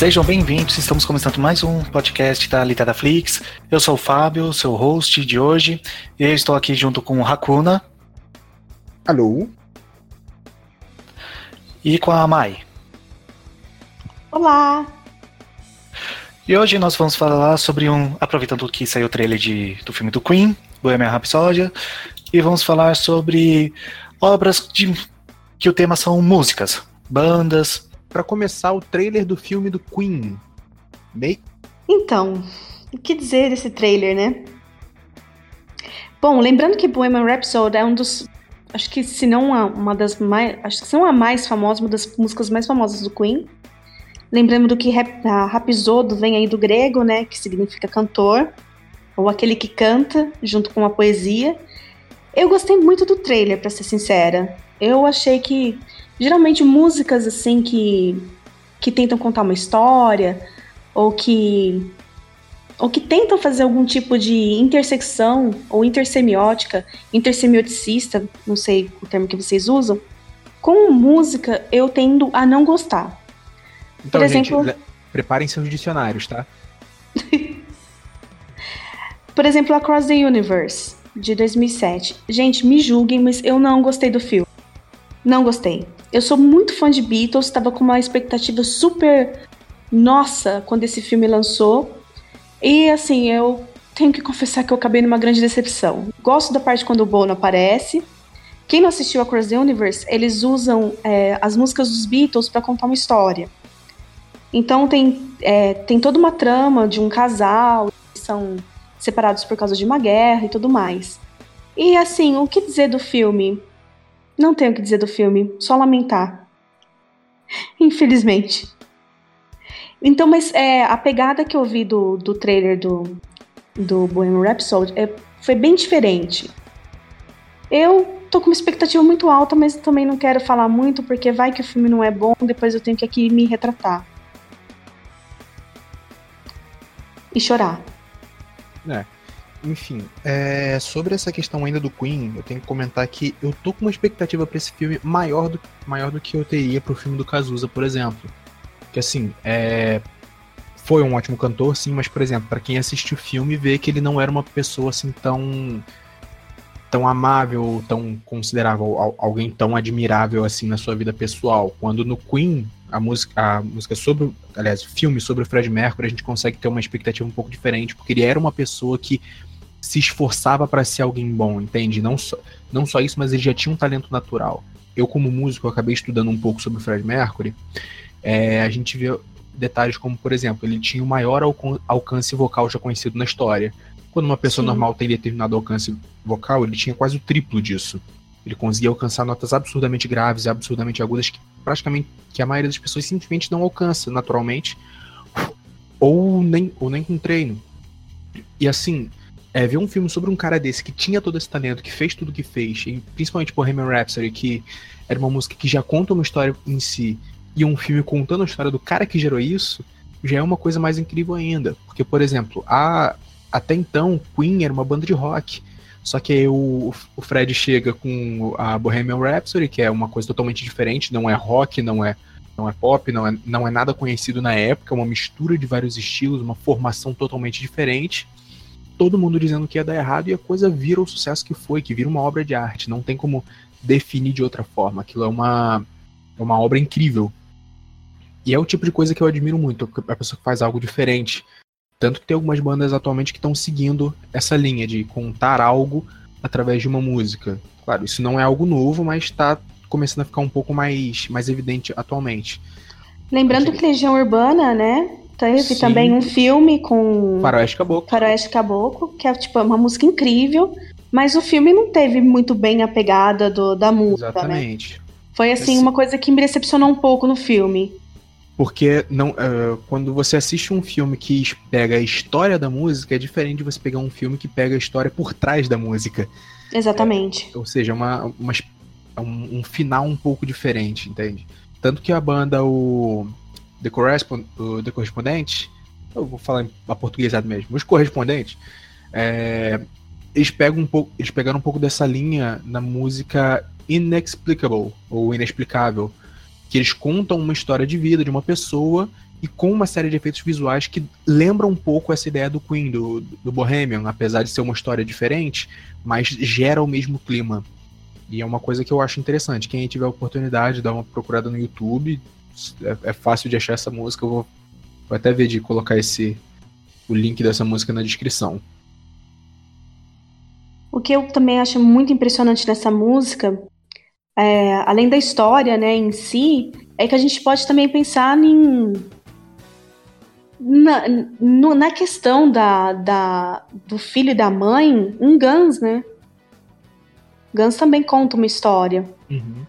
Sejam bem-vindos, estamos começando mais um podcast da Litada Flix. Eu sou o Fábio, seu host de hoje, e eu estou aqui junto com o Hakuna. Alô? E com a Mai. Olá! E hoje nós vamos falar sobre um. Aproveitando que saiu o trailer de, do filme do Queen, Bohemian Rhapsody, e vamos falar sobre obras de, que o tema são músicas, bandas. Para começar, o trailer do filme do Queen. Bem? Então, o que dizer desse trailer, né? Bom, lembrando que Bohemian Rhapsody é um dos. Acho que se não uma das mais. Acho que se não a mais famosa, uma das músicas mais famosas do Queen. Lembrando que a rapisodo vem aí do grego, né? Que significa cantor. Ou aquele que canta, junto com a poesia. Eu gostei muito do trailer, para ser sincera. Eu achei que geralmente músicas assim que que tentam contar uma história ou que ou que tentam fazer algum tipo de intersecção ou intersemiótica, intersemioticista, não sei o termo que vocês usam, com música eu tendo a não gostar. Então, Por exemplo, gente, preparem seus dicionários, tá? Por exemplo, Across the Universe, de 2007. Gente, me julguem, mas eu não gostei do filme. Não gostei. Eu sou muito fã de Beatles, estava com uma expectativa super nossa quando esse filme lançou. E assim, eu tenho que confessar que eu acabei numa grande decepção. Gosto da parte quando o Bono aparece. Quem não assistiu a Cross the Universe, eles usam é, as músicas dos Beatles para contar uma história. Então tem, é, tem toda uma trama de um casal, são separados por causa de uma guerra e tudo mais. E assim, o que dizer do filme? Não tenho o que dizer do filme, só lamentar. Infelizmente. Então, mas é, a pegada que eu vi do, do trailer do, do Bohemian Rhapsody é, foi bem diferente. Eu tô com uma expectativa muito alta, mas também não quero falar muito, porque vai que o filme não é bom, depois eu tenho que aqui me retratar. E chorar. É. Enfim, é, sobre essa questão ainda do Queen, eu tenho que comentar que eu tô com uma expectativa para esse filme maior do, maior do que eu teria pro filme do Cazuza, por exemplo. Que assim, é, foi um ótimo cantor, sim, mas por exemplo, para quem assistiu o filme vê que ele não era uma pessoa assim tão tão amável, tão considerável, alguém tão admirável assim na sua vida pessoal. Quando no Queen, a música, a música sobre, aliás, o filme sobre o Fred Mercury, a gente consegue ter uma expectativa um pouco diferente, porque ele era uma pessoa que se esforçava para ser alguém bom, entende? Não só, não só isso, mas ele já tinha um talento natural. Eu, como músico, eu acabei estudando um pouco sobre o Fred Mercury. É, a gente vê detalhes como, por exemplo, ele tinha o maior alcance vocal já conhecido na história. Quando uma pessoa Sim. normal tem determinado alcance vocal, ele tinha quase o triplo disso. Ele conseguia alcançar notas absurdamente graves e absurdamente agudas que praticamente que a maioria das pessoas simplesmente não alcança naturalmente ou nem, ou nem com treino. E assim, é, ver um filme sobre um cara desse que tinha todo esse talento, que fez tudo que fez, e principalmente Bohemian Rhapsody, que era uma música que já conta uma história em si, e um filme contando a história do cara que gerou isso, já é uma coisa mais incrível ainda. Porque, por exemplo, a, até então, Queen era uma banda de rock. Só que aí o, o Fred chega com a Bohemian Rhapsody, que é uma coisa totalmente diferente, não é rock, não é não é pop, não é, não é nada conhecido na época, é uma mistura de vários estilos, uma formação totalmente diferente todo mundo dizendo que ia dar errado e a coisa vira o sucesso que foi, que vira uma obra de arte. Não tem como definir de outra forma. Aquilo é uma, é uma obra incrível. E é o tipo de coisa que eu admiro muito, a pessoa que faz algo diferente. Tanto que tem algumas bandas atualmente que estão seguindo essa linha de contar algo através de uma música. Claro, isso não é algo novo, mas está começando a ficar um pouco mais, mais evidente atualmente. Lembrando que Legião Urbana, né, Teve Sim. também um filme com. Faroeste Caboclo. Faroeste Caboclo, que é tipo uma música incrível, mas o filme não teve muito bem a pegada do, da música. Né? Exatamente. Né? Foi assim, Esse... uma coisa que me decepcionou um pouco no filme. Porque não, uh, quando você assiste um filme que pega a história da música, é diferente de você pegar um filme que pega a história por trás da música. Exatamente. É, ou seja, uma, uma um, um, final um pouco diferente, entende? Tanto que a banda, o The, Correspond, o The Correspondente, eu vou falar a portuguesado mesmo, os correspondentes, é, eles, pegam um pouco, eles pegaram um pouco dessa linha na música Inexplicable, ou Inexplicável, que eles contam uma história de vida de uma pessoa e com uma série de efeitos visuais que lembra um pouco essa ideia do Queen, do, do Bohemian, apesar de ser uma história diferente, mas gera o mesmo clima. E é uma coisa que eu acho interessante. Quem tiver oportunidade, dá uma procurada no YouTube. É, é fácil de achar essa música. Eu vou, vou, até ver de colocar esse o link dessa música na descrição. O que eu também acho muito impressionante nessa música, é, além da história né, em si, é que a gente pode também pensar em, na, no, na questão da, da, do filho e da mãe em Guns, né? Guns também conta uma história. Uhum.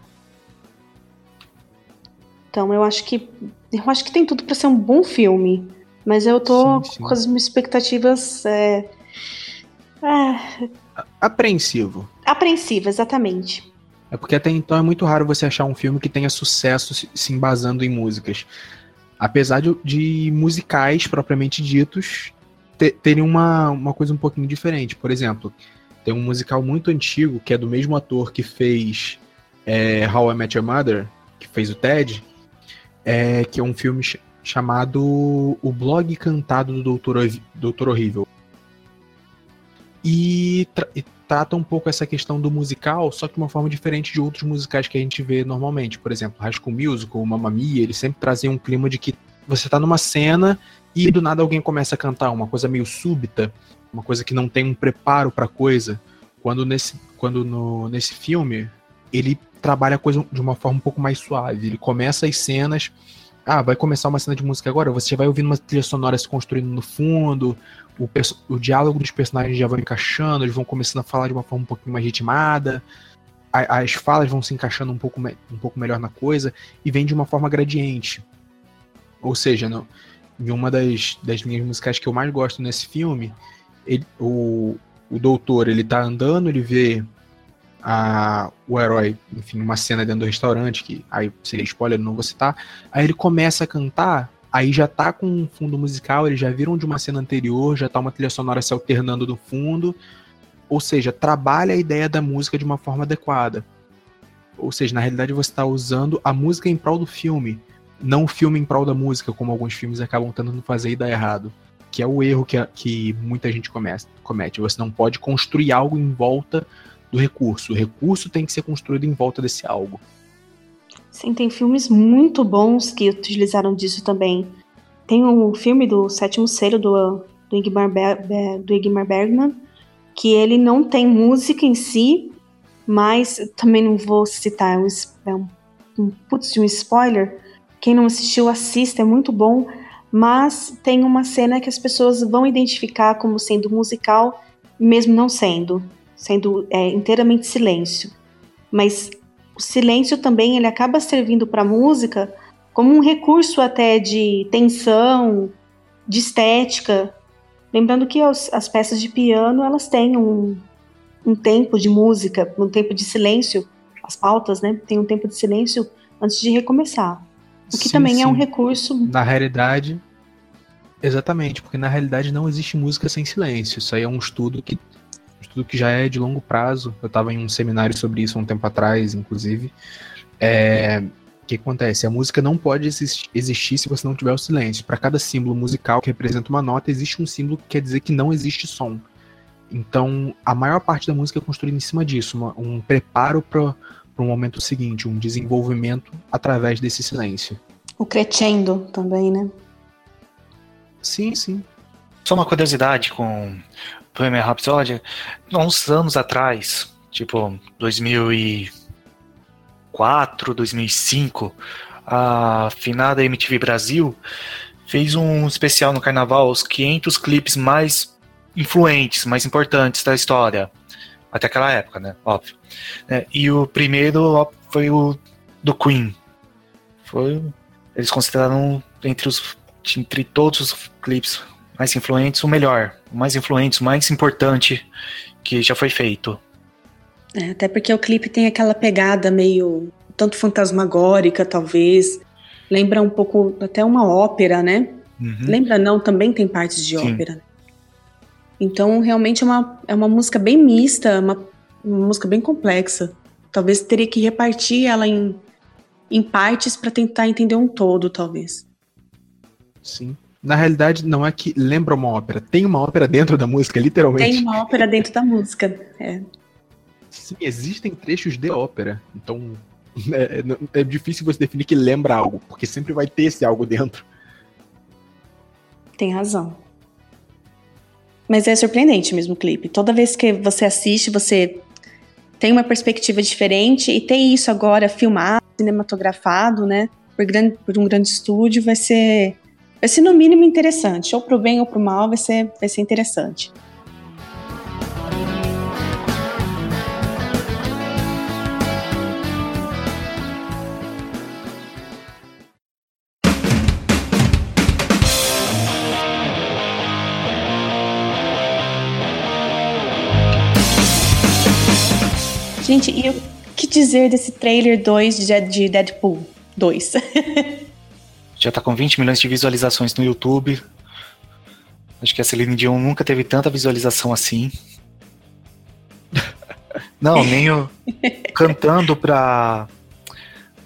Então eu acho que eu acho que tem tudo para ser um bom filme, mas eu tô sim, sim. com as minhas expectativas é, é, apreensivo. Apreensivo, exatamente. É porque até então é muito raro você achar um filme que tenha sucesso se embasando em músicas. Apesar de, de musicais propriamente ditos terem uma, uma coisa um pouquinho diferente. Por exemplo, tem um musical muito antigo, que é do mesmo ator que fez é, How I Met Your Mother, que fez o Ted, é, que é um filme ch chamado O Blog Cantado do Doutor, Doutor Horrível. E, tra e, trata um pouco essa questão do musical, só que de uma forma diferente de outros musicais que a gente vê normalmente. Por exemplo, High School Musical, Mamma Mia, eles sempre traziam um clima de que você tá numa cena e do nada alguém começa a cantar, uma coisa meio súbita uma coisa que não tem um preparo para coisa. Quando nesse, quando no, nesse filme ele trabalha a coisa de uma forma um pouco mais suave. Ele começa as cenas. Ah, vai começar uma cena de música agora. Você vai ouvindo uma trilha sonora se construindo no fundo. O, o diálogo dos personagens já vão encaixando. Eles vão começando a falar de uma forma um pouquinho mais ritmada. A, as falas vão se encaixando um pouco, um pouco melhor na coisa. E vem de uma forma gradiente. Ou seja, no, em uma das, das minhas musicais que eu mais gosto nesse filme, ele, o, o doutor ele tá andando, ele vê a, o herói, enfim, uma cena dentro do restaurante, que aí seria spoiler, não vou citar. Aí ele começa a cantar, aí já tá com um fundo musical, eles já viram de uma cena anterior, já tá uma trilha sonora se alternando no fundo. Ou seja, trabalha a ideia da música de uma forma adequada. Ou seja, na realidade você está usando a música em prol do filme, não o filme em prol da música, como alguns filmes acabam tentando fazer e dar errado que é o erro que, que muita gente comete, comete. Você não pode construir algo em volta do recurso. O recurso tem que ser construído em volta desse algo. Sim, tem filmes muito bons que utilizaram disso também. Tem um filme do Sétimo Selo do, do, Ingmar, do Ingmar Bergman, que ele não tem música em si, mas também não vou citar, é um, é um, um putz de um spoiler. Quem não assistiu, assista, é muito bom mas tem uma cena que as pessoas vão identificar como sendo musical, mesmo não sendo, sendo é, inteiramente silêncio. Mas o silêncio também ele acaba servindo para a música como um recurso até de tensão, de estética. Lembrando que as, as peças de piano elas têm um, um tempo de música, um tempo de silêncio, as pautas, né? Tem um tempo de silêncio antes de recomeçar. O que sim, também sim. é um recurso. Na realidade, exatamente, porque na realidade não existe música sem silêncio. Isso aí é um estudo que estudo que já é de longo prazo. Eu estava em um seminário sobre isso um tempo atrás, inclusive. É, o que acontece? A música não pode existir se você não tiver o silêncio. Para cada símbolo musical que representa uma nota, existe um símbolo que quer dizer que não existe som. Então, a maior parte da música é construída em cima disso, uma, um preparo para para o momento seguinte, um desenvolvimento através desse silêncio. O crescendo também, né? Sim, sim. Só uma curiosidade com Bohemian Rhapsody, uns anos atrás, tipo 2004, 2005, a finada MTV Brasil fez um especial no carnaval, os 500 clipes mais influentes, mais importantes da história até aquela época, né? Óbvio. É, e o primeiro foi o do Queen. Foi. Eles consideraram entre os. Entre todos os clipes mais influentes, o melhor. O mais influente, o mais importante que já foi feito. É, até porque o clipe tem aquela pegada meio. tanto fantasmagórica, talvez. Lembra um pouco até uma ópera, né? Uhum. Lembra não, também tem partes de Sim. ópera. Então, realmente é uma, é uma música bem mista, uma, uma música bem complexa. Talvez teria que repartir ela em, em partes para tentar entender um todo, talvez. Sim. Na realidade, não é que lembra uma ópera, tem uma ópera dentro da música, literalmente. Tem uma ópera dentro da música, é. Sim, existem trechos de ópera, então é, é, difícil você definir que lembra algo, porque sempre vai ter esse algo dentro. Tem razão. Mas é surpreendente mesmo o clipe. Toda vez que você assiste, você tem uma perspectiva diferente e ter isso agora filmado, cinematografado, né, por, grande, por um grande estúdio, vai ser vai ser no mínimo interessante. Ou pro bem ou pro mal, vai ser, vai ser interessante. Gente, e o que dizer desse trailer 2 de Deadpool 2? Já tá com 20 milhões de visualizações no YouTube. Acho que a Celine Dion nunca teve tanta visualização assim. Não, nem o. Cantando pra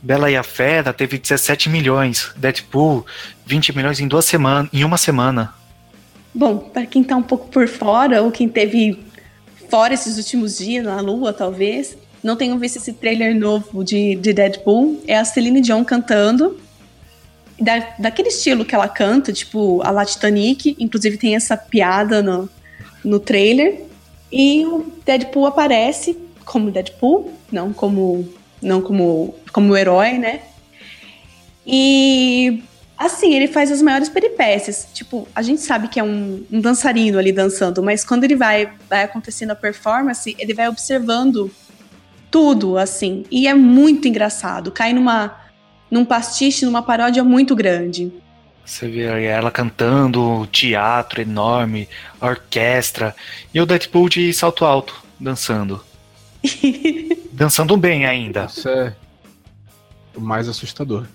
Bela e a Fera teve 17 milhões. Deadpool, 20 milhões em duas semanas, em uma semana. Bom, para quem tá um pouco por fora, ou quem teve fora esses últimos dias na Lua, talvez, não tenham visto esse trailer novo de, de Deadpool, é a Celine Dion cantando da, daquele estilo que ela canta, tipo a La Titanic, inclusive tem essa piada no, no trailer. E o Deadpool aparece como Deadpool, não como não como como herói, né? E assim, ele faz as maiores peripécias. Tipo, a gente sabe que é um, um dançarino ali dançando, mas quando ele vai vai acontecendo a performance, ele vai observando tudo assim, e é muito engraçado. Cai numa num pastiche, numa paródia muito grande. Você vê ela cantando, teatro enorme, orquestra, e o Deadpool de salto alto, dançando. dançando bem ainda. Isso é o mais assustador.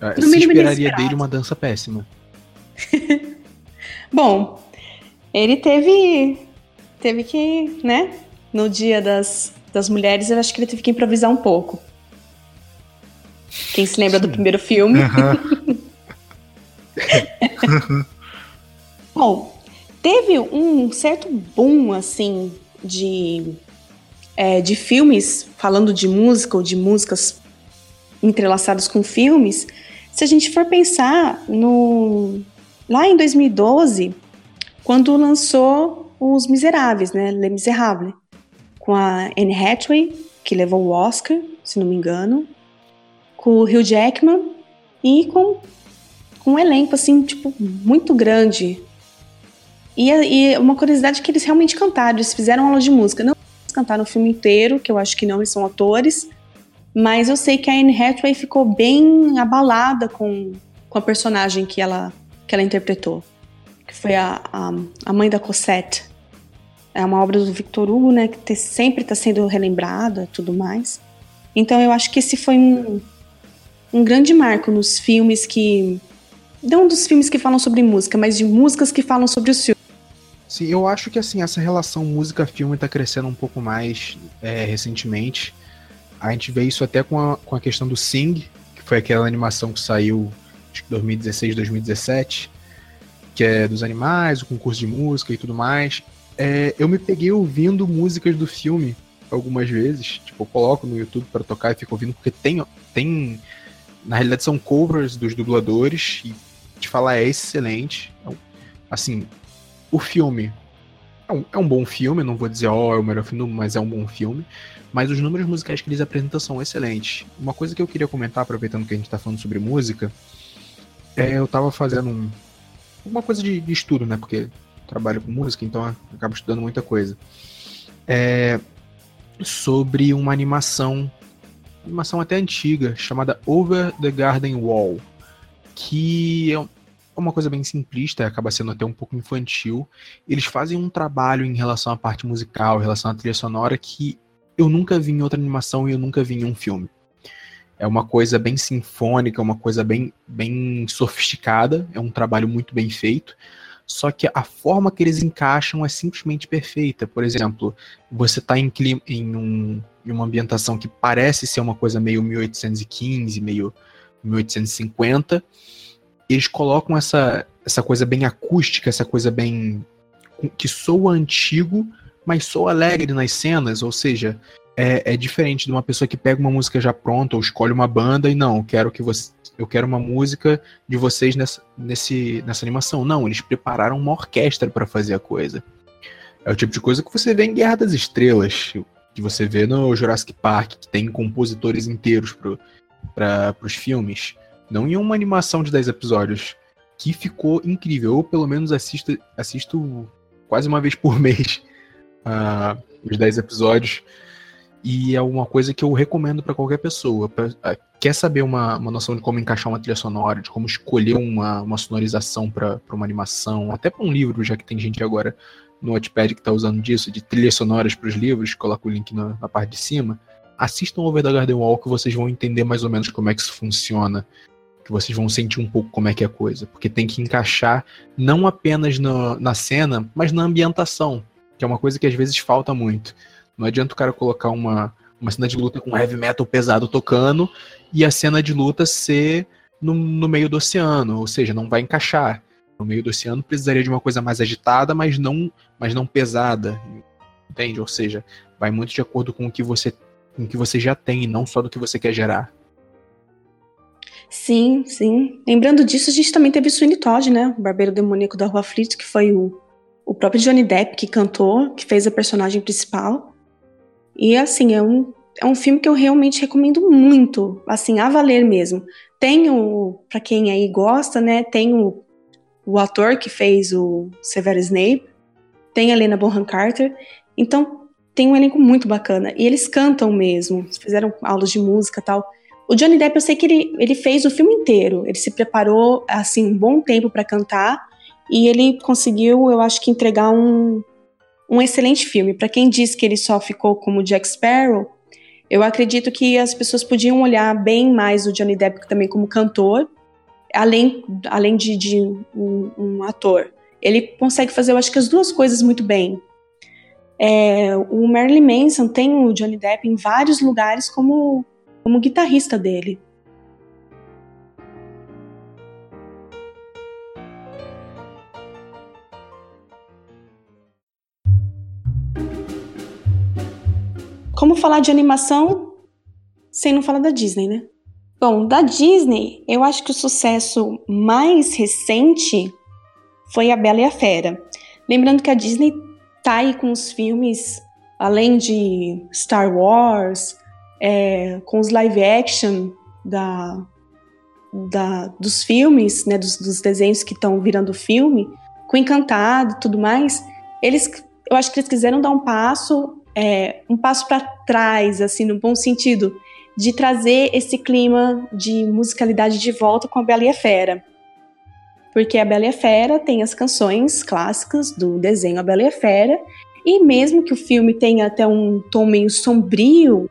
No Se esperaria dele uma dança péssima. Bom, ele teve teve que, né? No dia das, das mulheres, eu acho que ele teve que improvisar um pouco. Quem se lembra Sim. do primeiro filme. Uhum. Bom, teve um certo boom, assim, de, é, de filmes falando de música ou de músicas entrelaçadas com filmes. Se a gente for pensar no lá em 2012, quando lançou Os Miseráveis, né, Les Miserables, com a Anne Hathaway, que levou o Oscar, se não me engano, com o Hugh Jackman e com, com um elenco, assim, tipo, muito grande. E, e uma curiosidade é que eles realmente cantaram, eles fizeram aula de música. Não cantaram o filme inteiro, que eu acho que não, eles são atores, mas eu sei que a Anne Hathaway ficou bem abalada com, com a personagem que ela, que ela interpretou, que foi a, a, a mãe da Cosette. É uma obra do Victor Hugo, né, que te, sempre está sendo relembrada tudo mais. Então eu acho que esse foi um, um grande marco nos filmes que. Não dos filmes que falam sobre música, mas de músicas que falam sobre os filmes. Sim, eu acho que assim, essa relação música-filme está crescendo um pouco mais é, recentemente. A gente vê isso até com a, com a questão do Sing, que foi aquela animação que saiu que 2016, 2017, que é dos animais, o concurso de música e tudo mais. É, eu me peguei ouvindo músicas do filme algumas vezes. Tipo, eu coloco no YouTube para tocar e fico ouvindo, porque tem, tem na realidade são covers dos dubladores e te falar é excelente. Então, assim, o filme é um, é um, bom filme, não vou dizer ó, oh, é o melhor filme, mas é um bom filme. Mas os números musicais que eles apresentam são excelentes. Uma coisa que eu queria comentar, aproveitando que a gente está falando sobre música, é eu estava fazendo um, uma coisa de, de, estudo, né? Porque trabalho com música, então acabo estudando muita coisa. É, sobre uma animação animação até antiga, chamada Over the Garden Wall, que é uma coisa bem simplista, acaba sendo até um pouco infantil. Eles fazem um trabalho em relação à parte musical, em relação à trilha sonora, que eu nunca vi em outra animação e eu nunca vi em um filme. É uma coisa bem sinfônica, uma coisa bem, bem sofisticada, é um trabalho muito bem feito. Só que a forma que eles encaixam é simplesmente perfeita. Por exemplo, você está em, em, um, em uma ambientação que parece ser uma coisa meio 1815, meio 1850, eles colocam essa, essa coisa bem acústica, essa coisa bem. que soa antigo, mas soa alegre nas cenas, ou seja, é, é, diferente de uma pessoa que pega uma música já pronta ou escolhe uma banda e não, quero que você. Eu quero uma música de vocês nessa, nesse, nessa animação. Não, eles prepararam uma orquestra para fazer a coisa. É o tipo de coisa que você vê em Guerra das Estrelas, que você vê no Jurassic Park, que tem compositores inteiros para os filmes. Não em uma animação de 10 episódios, que ficou incrível. Eu, pelo menos, assisto, assisto quase uma vez por mês uh, os 10 episódios. E é uma coisa que eu recomendo para qualquer pessoa. Pra, uh, quer saber uma, uma noção de como encaixar uma trilha sonora, de como escolher uma, uma sonorização para uma animação, até para um livro, já que tem gente agora no Wattpad que está usando disso, de trilhas sonoras para os livros, coloca o link na, na, parte de cima. Assistam Over the Garden Wall que vocês vão entender mais ou menos como é que isso funciona. Que vocês vão sentir um pouco como é que é a coisa. Porque tem que encaixar não apenas no, na cena, mas na ambientação. Que é uma coisa que às vezes falta muito. Não adianta o cara colocar uma, uma cena de luta com heavy metal pesado tocando e a cena de luta ser no, no meio do oceano, ou seja, não vai encaixar. No meio do oceano precisaria de uma coisa mais agitada, mas não, mas não pesada, entende? Ou seja, vai muito de acordo com o que você, com o que você já tem, não só do que você quer gerar. Sim, sim. Lembrando disso, a gente também teve Sweeney Todd, né? O barbeiro demoníaco da Rua Fleet, que foi o, o próprio Johnny Depp que cantou, que fez a personagem principal. E assim, é um, é um filme que eu realmente recomendo muito, assim, a valer mesmo. Tem o, pra quem aí gosta, né, tem o, o ator que fez o Severus Snape, tem a Helena Bonham Carter, então tem um elenco muito bacana. E eles cantam mesmo, fizeram aulas de música tal. O Johnny Depp, eu sei que ele, ele fez o filme inteiro, ele se preparou, assim, um bom tempo para cantar, e ele conseguiu, eu acho que, entregar um, um excelente filme. Para quem diz que ele só ficou como Jack Sparrow, eu acredito que as pessoas podiam olhar bem mais o Johnny Depp também como cantor, além, além de, de um, um, ator. Ele consegue fazer, eu acho que as duas coisas muito bem. É, o Marilyn Manson tem o Johnny Depp em vários lugares como, como guitarrista dele. Como falar de animação sem não falar da Disney, né? Bom, da Disney, eu acho que o sucesso mais recente foi A Bela e a Fera. Lembrando que a Disney tá aí com os filmes, além de Star Wars, é, com os live action da, da, dos filmes, né, dos, dos desenhos que estão virando filme, com Encantado e tudo mais, eles, eu acho que eles quiseram dar um passo é, um passo para trás, assim, no bom sentido, de trazer esse clima de musicalidade de volta com a Bela e a Fera. Porque a Bela e a Fera tem as canções clássicas do desenho A Bela e a Fera, e mesmo que o filme tenha até um tom meio sombrio,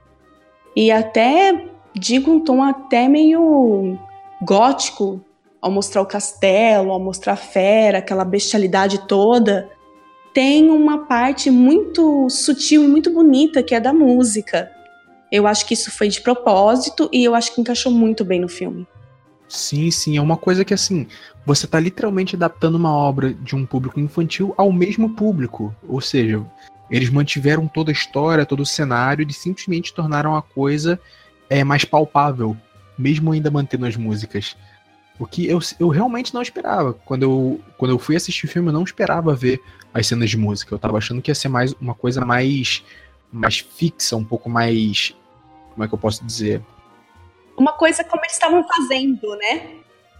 e até, digo, um tom até meio gótico, ao mostrar o castelo, ao mostrar a fera, aquela bestialidade toda, tem uma parte muito sutil e muito bonita que é da música. Eu acho que isso foi de propósito e eu acho que encaixou muito bem no filme. Sim, sim, é uma coisa que assim, você está literalmente adaptando uma obra de um público infantil ao mesmo público. Ou seja, eles mantiveram toda a história, todo o cenário e simplesmente tornaram a coisa é, mais palpável, mesmo ainda mantendo as músicas. O que eu, eu realmente não esperava. Quando eu, quando eu fui assistir o filme, eu não esperava ver as cenas de música. Eu tava achando que ia ser mais uma coisa mais, mais fixa, um pouco mais. Como é que eu posso dizer? Uma coisa como eles estavam fazendo, né?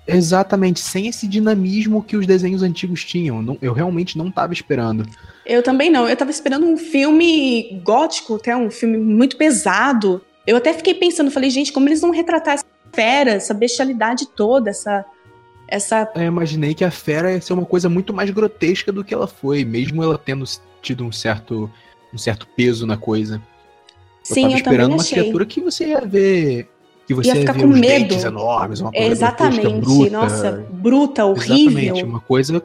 Exatamente, sem esse dinamismo que os desenhos antigos tinham. Eu realmente não estava esperando. Eu também não. Eu estava esperando um filme gótico, até um filme muito pesado. Eu até fiquei pensando, falei, gente, como eles vão retratar essa fera, essa bestialidade toda, essa essa. Eu imaginei que a fera ia ser uma coisa muito mais grotesca do que ela foi, mesmo ela tendo tido um certo, um certo peso na coisa. Sim, eu tava eu esperando uma achei. criatura que você ia ver. Que você ia ia, ficar ver com medo. dentes enormes, uma coisa Exatamente. grotesca, bruta. Nossa, bruta, horrível. Exatamente, uma coisa,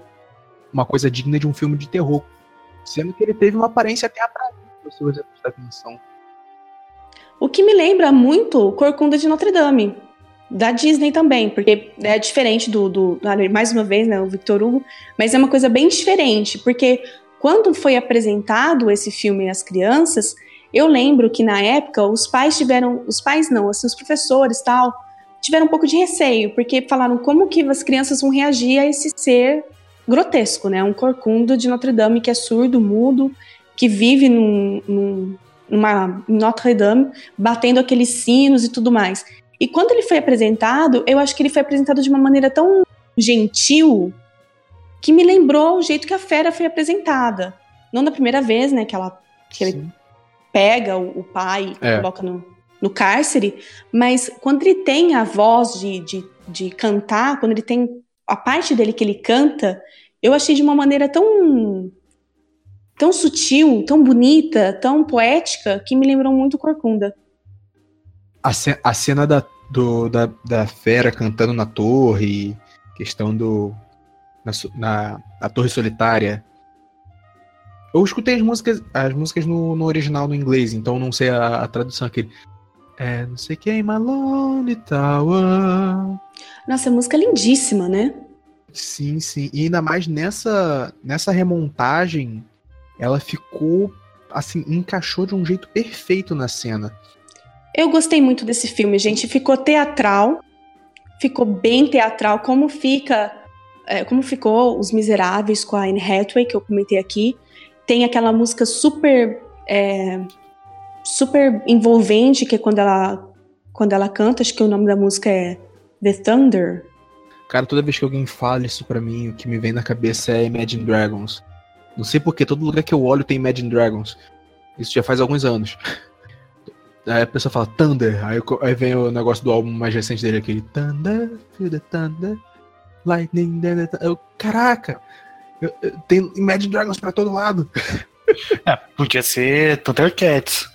uma coisa digna de um filme de terror. Sendo que ele teve uma aparência teatral, se você prestar atenção. O que me lembra muito Corcunda de Notre Dame. Da Disney também, porque é diferente do, do, mais uma vez, né, o Victor Hugo, mas é uma coisa bem diferente, porque quando foi apresentado esse filme às crianças, eu lembro que na época os pais tiveram, os pais não, assim, os professores tal, tiveram um pouco de receio, porque falaram como que as crianças vão reagir a esse ser grotesco, né, um corcunda de Notre Dame que é surdo, mudo, que vive num, num, numa Notre Dame, batendo aqueles sinos e tudo mais. E quando ele foi apresentado, eu acho que ele foi apresentado de uma maneira tão gentil que me lembrou o jeito que a fera foi apresentada. Não da primeira vez, né, que ela que ele pega o, o pai e é. coloca no, no cárcere, mas quando ele tem a voz de, de, de cantar, quando ele tem a parte dele que ele canta, eu achei de uma maneira tão tão sutil, tão bonita, tão poética, que me lembrou muito Corcunda. A, a cena da, do, da, da fera cantando na torre, questão do. na, na, na torre solitária. Eu escutei as músicas, as músicas no, no original no inglês, então não sei a, a tradução aquele. É, não sei quem, Malone Tower. Nossa, a música é lindíssima, né? Sim, sim. E ainda mais nessa, nessa remontagem ela ficou assim, encaixou de um jeito perfeito na cena. Eu gostei muito desse filme, gente. Ficou teatral, ficou bem teatral, como fica, é, como ficou Os Miseráveis com a Anne Hathaway que eu comentei aqui. Tem aquela música super, é, super envolvente que é quando ela, quando ela canta. Acho que o nome da música é The Thunder. Cara, toda vez que alguém fala isso para mim, o que me vem na cabeça é Imagine Dragons. Não sei porque todo lugar que eu olho tem Imagine Dragons. Isso já faz alguns anos. Aí a pessoa fala Thunder, aí, aí vem o negócio do álbum mais recente dele, aquele Thunder, feel the thunder, lightning, then eu, caraca, eu, eu, tem Imagine Dragons pra todo lado. É, podia ser Thundercats.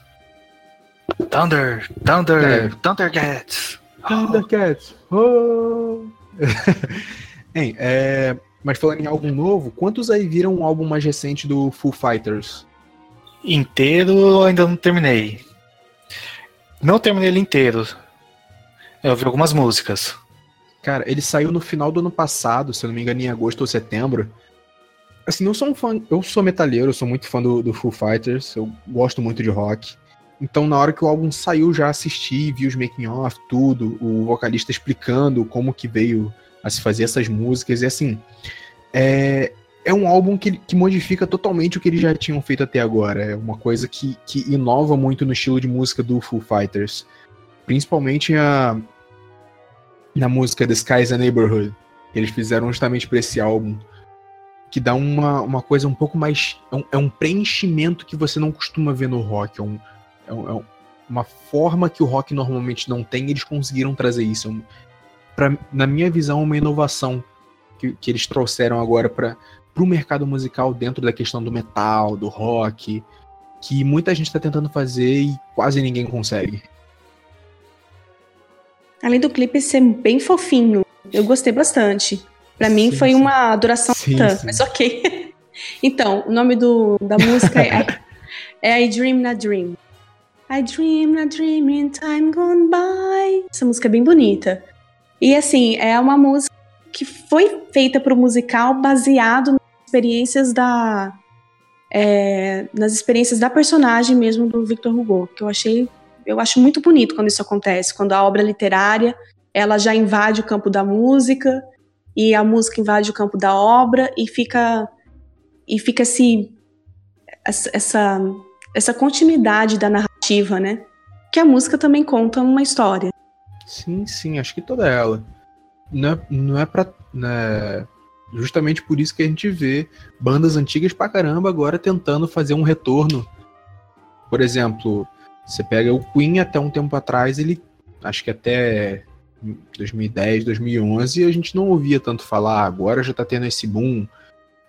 Thunder, Thunder, é. Thundercats. Thundercats. Oh. hein, é, mas falando em álbum novo, quantos aí viram o álbum mais recente do Foo Fighters? Inteiro ainda não terminei. Não terminei ele inteiro. Eu ouvi algumas músicas. Cara, ele saiu no final do ano passado, se eu não me engano, em agosto ou setembro. Assim, eu sou um fã. Eu sou metalheiro, eu sou muito fã do, do Foo Fighters, eu gosto muito de rock. Então, na hora que o álbum saiu, já assisti, vi os making off, tudo, o vocalista explicando como que veio a se fazer essas músicas. E assim, é, é um álbum que, que modifica totalmente o que eles já tinham feito até agora. É uma coisa que, que inova muito no estilo de música do Foo Fighters. Principalmente a, na música The Sky's a Neighborhood, eles fizeram justamente para esse álbum. Que dá uma, uma coisa um pouco mais. É um, é um preenchimento que você não costuma ver no rock. É, um, é, um, é uma forma que o rock normalmente não tem, eles conseguiram trazer isso. É pra, na minha visão, uma inovação que, que eles trouxeram agora para o mercado musical dentro da questão do metal, do rock, que muita gente está tentando fazer e quase ninguém consegue. Além do clipe ser bem fofinho, eu gostei bastante. Para mim foi sim. uma adoração, sim, sim. mas ok. então, o nome do, da música é, é I Dream na Dream. I dream a dream in time gone by. Essa música é bem bonita. E assim, é uma música que foi feita para o musical baseado experiências da. É, nas experiências da personagem mesmo do Victor Hugo, que eu achei. Eu acho muito bonito quando isso acontece, quando a obra literária ela já invade o campo da música e a música invade o campo da obra e fica e fica esse essa essa continuidade da narrativa, né? Que a música também conta uma história. Sim, sim, acho que toda ela. Não é, não é pra. Né, justamente por isso que a gente vê bandas antigas pra caramba agora tentando fazer um retorno. Por exemplo, você pega o Queen até um tempo atrás, ele. Acho que até 2010, 2011, a gente não ouvia tanto falar. Agora já tá tendo esse boom.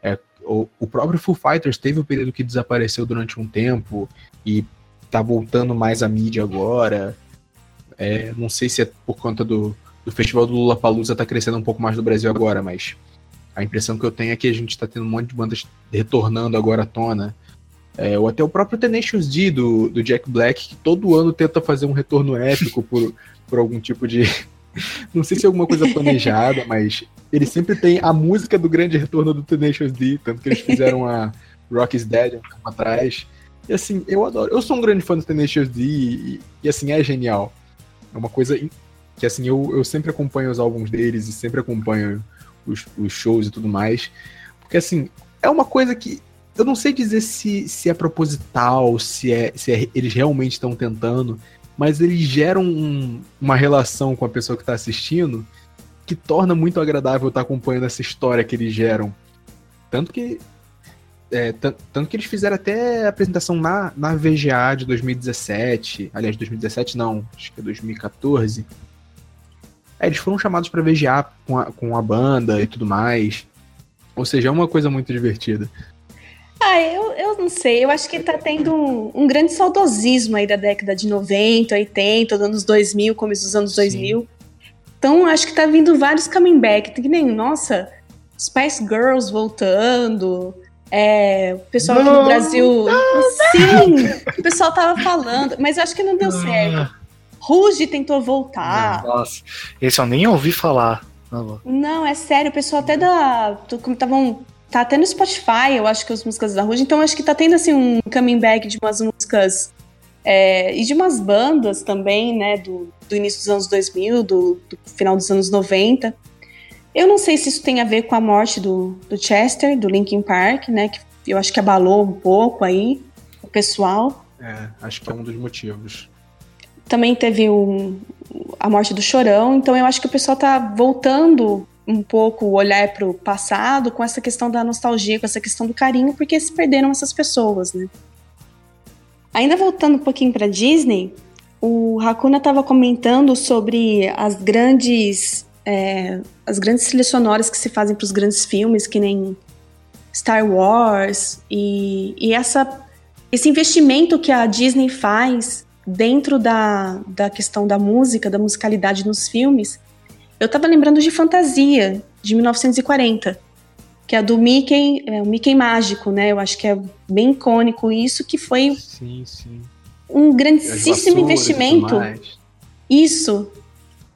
É, o, o próprio Foo Fighters teve o um período que desapareceu durante um tempo e tá voltando mais à mídia agora. É, não sei se é por conta do, do festival do Lula Palusa tá crescendo um pouco mais no Brasil agora, mas a impressão que eu tenho é que a gente tá tendo um monte de bandas retornando agora à tona. É, ou até o próprio Tenacious D do, do Jack Black, que todo ano tenta fazer um retorno épico por, por algum tipo de, Não sei se é alguma coisa planejada, mas ele sempre tem a música do grande retorno do Tenacious D, tanto que eles fizeram a Rock is Dead um tempo atrás. E assim, eu adoro. Eu sou um grande fã do Tenacious D e, e assim, é genial. É uma coisa que assim, eu, eu sempre acompanho os álbuns deles e sempre acompanho os, os shows e tudo mais. Porque assim, é uma coisa que eu não sei dizer se, se é proposital, se é, se é, eles realmente estão tentando, mas eles geram um, uma relação com a pessoa que está assistindo que torna muito agradável estar tá acompanhando essa história que eles geram. Tanto que. É, tanto que eles fizeram até a apresentação na, na VGA de 2017. Aliás, 2017 não, acho que é 2014. É, eles foram chamados para VGA com a, com a banda e tudo mais. Ou seja, é uma coisa muito divertida. Ah, eu, eu não sei. Eu acho que tá tendo um, um, grande saudosismo aí da década de 90, 80, dos anos 2000, começo dos anos 2000. Sim. Então, acho que tá vindo vários coming back. Que nem, nossa, Spice Girls voltando. É, o pessoal não, aqui no Brasil. Não, sim, o pessoal tava falando, mas eu acho que não deu certo. Ruge tentou voltar. Nossa, esse eu nem ouvi falar. Não, é sério, o pessoal até da. Como estavam Tá até no Spotify, eu acho que as músicas da Ruge. Então acho que tá tendo assim um coming back de umas músicas é, e de umas bandas também, né, do, do início dos anos 2000, do, do, final dos anos 90. Eu não sei se isso tem a ver com a morte do, do Chester, do Linkin Park, né, que eu acho que abalou um pouco aí o pessoal. É, acho que é um dos motivos. Também teve um, a morte do Chorão, então eu acho que o pessoal tá voltando um pouco olhar para o passado com essa questão da nostalgia, com essa questão do carinho, porque se perderam essas pessoas, né? Ainda voltando um pouquinho para Disney, o Hakuna estava comentando sobre as grandes é, as grandes trilhas sonoras que se fazem para os grandes filmes, que nem Star Wars e, e essa esse investimento que a Disney faz dentro da, da questão da música, da musicalidade nos filmes, eu tava lembrando de Fantasia, de 1940, que é a do Mickey, é, o Mickey mágico, né? Eu acho que é bem icônico isso, que foi sim, sim. um grandíssimo investimento. Isso.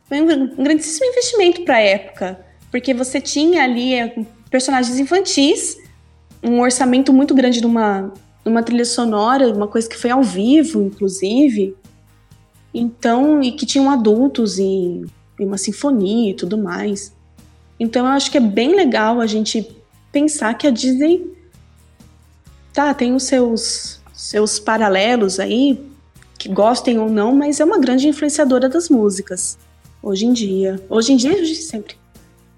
Foi um, um grandíssimo investimento para a época, porque você tinha ali é, personagens infantis, um orçamento muito grande numa, numa trilha sonora, uma coisa que foi ao vivo, inclusive. Então, e que tinham adultos e e uma sinfonia e tudo mais. Então eu acho que é bem legal a gente pensar que a Disney tá, tem os seus seus paralelos aí, que gostem ou não, mas é uma grande influenciadora das músicas hoje em dia. Hoje em dia, hoje sempre.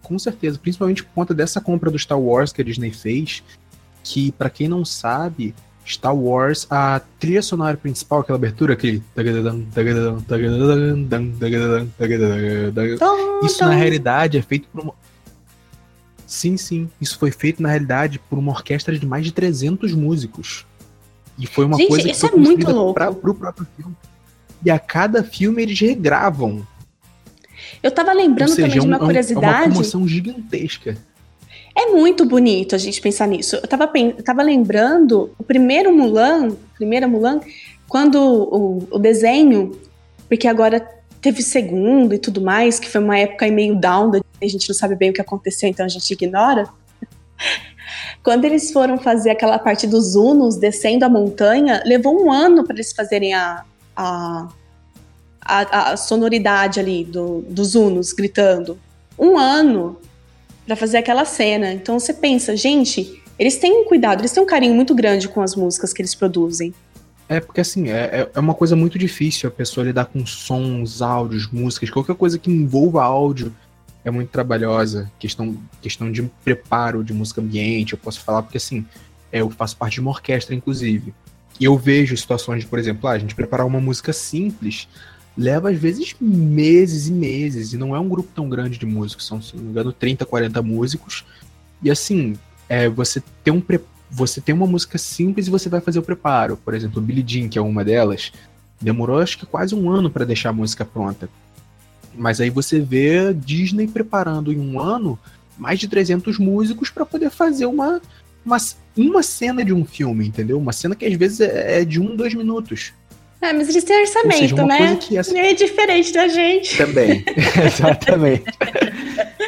Com certeza, principalmente por conta dessa compra do Star Wars que a Disney fez, que para quem não sabe, Star Wars, a trilha sonora principal, aquela abertura, aquele. Isso na realidade é feito por uma. Sim, sim. Isso foi feito na realidade por uma orquestra de mais de 300 músicos. E foi uma Gente, coisa que foi é muito louco. Pra, pro próprio filme. E a cada filme eles regravam. Eu tava lembrando seja, também de uma curiosidade. É uma comoção gigantesca. É muito bonito a gente pensar nisso. Eu tava, eu tava lembrando o primeiro Mulan, primeira Mulan, quando o, o desenho, porque agora teve segundo e tudo mais, que foi uma época meio down, a gente não sabe bem o que aconteceu, então a gente ignora. Quando eles foram fazer aquela parte dos Unos descendo a montanha, levou um ano para eles fazerem a, a, a, a sonoridade ali do, dos Unos gritando. Um ano para fazer aquela cena. Então você pensa, gente, eles têm um cuidado, eles têm um carinho muito grande com as músicas que eles produzem. É, porque assim, é, é, é uma coisa muito difícil a pessoa lidar com sons, áudios, músicas, qualquer coisa que envolva áudio é muito trabalhosa. Questão, questão de preparo de música ambiente, eu posso falar porque assim, é, eu faço parte de uma orquestra, inclusive. E eu vejo situações de, por exemplo, ah, a gente preparar uma música simples leva às vezes meses e meses, e não é um grupo tão grande de músicos, são, se não me engano, 30, 40 músicos. E assim, é, você tem um você tem uma música simples e você vai fazer o preparo. Por exemplo, Billie Jean, que é uma delas, demorou acho que quase um ano para deixar a música pronta. Mas aí você vê Disney preparando em um ano mais de 300 músicos para poder fazer uma, uma, uma cena de um filme, entendeu? Uma cena que às vezes é, é de um, dois minutos. É, mas eles têm orçamento, seja, né? Que, é diferente da gente. Também, exatamente.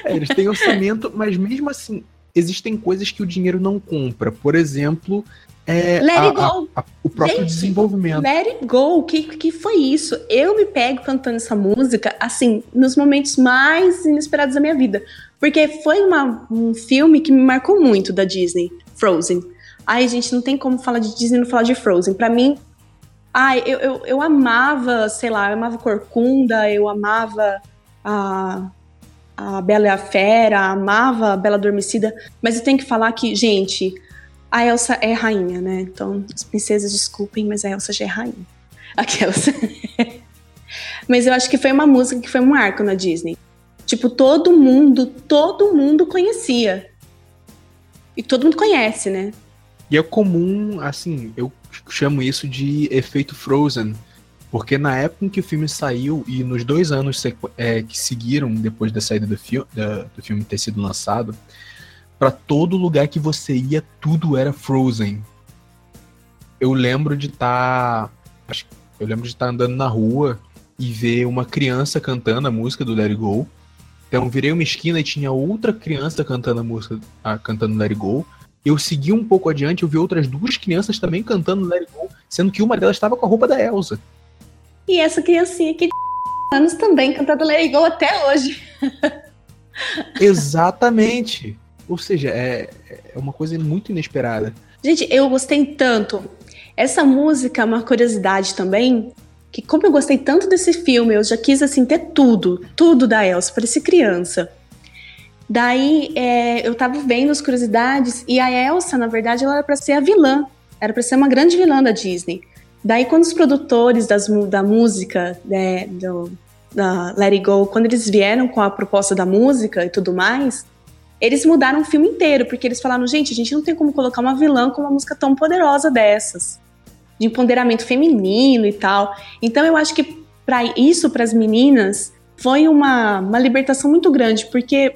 é, eles têm orçamento, mas mesmo assim, existem coisas que o dinheiro não compra. Por exemplo, é, Let a, it go. A, a, o próprio Gente, desenvolvimento. Let it go. O que, que foi isso? Eu me pego cantando essa música, assim, nos momentos mais inesperados da minha vida. Porque foi uma, um filme que me marcou muito da Disney, Frozen. Ai, gente, não tem como falar de Disney e não falar de Frozen. Para mim, ai, eu, eu, eu amava, sei lá, eu amava Corcunda, eu amava a, a Bela e a Fera, amava a Bela Adormecida. Mas eu tenho que falar que, gente, a Elsa é rainha, né? Então, as princesas desculpem, mas a Elsa já é rainha. Aquelas. mas eu acho que foi uma música que foi um marco na Disney. Tipo, todo mundo, todo mundo conhecia. E todo mundo conhece, né? E é comum, assim, eu chamo isso de efeito Frozen. Porque na época em que o filme saiu e nos dois anos é, que seguiram depois da saída do, fi da, do filme ter sido lançado, para todo lugar que você ia, tudo era Frozen. Eu lembro de estar. Tá, eu lembro de estar tá andando na rua e ver uma criança cantando a música do Let It Go. Então virei uma esquina e tinha outra criança cantando a música, a, cantando Let It Go. Eu segui um pouco adiante, eu vi outras duas crianças também cantando Let It Go, sendo que uma delas estava com a roupa da Elsa. E essa criancinha que anos também cantando Let It Go até hoje. Exatamente. Ou seja, é, é uma coisa muito inesperada. Gente, eu gostei tanto. Essa música é uma curiosidade também, que como eu gostei tanto desse filme, eu já quis assim ter tudo, tudo da Elsa, parecia criança. Daí é, eu tava vendo as curiosidades e a Elsa, na verdade, ela era para ser a vilã, era para ser uma grande vilã da Disney. Daí quando os produtores das, da música, né, do, da Let It Go, quando eles vieram com a proposta da música e tudo mais, eles mudaram o filme inteiro, porque eles falaram, gente, a gente não tem como colocar uma vilã com uma música tão poderosa dessas, de empoderamento feminino e tal. Então eu acho que para isso, para as meninas, foi uma, uma libertação muito grande, porque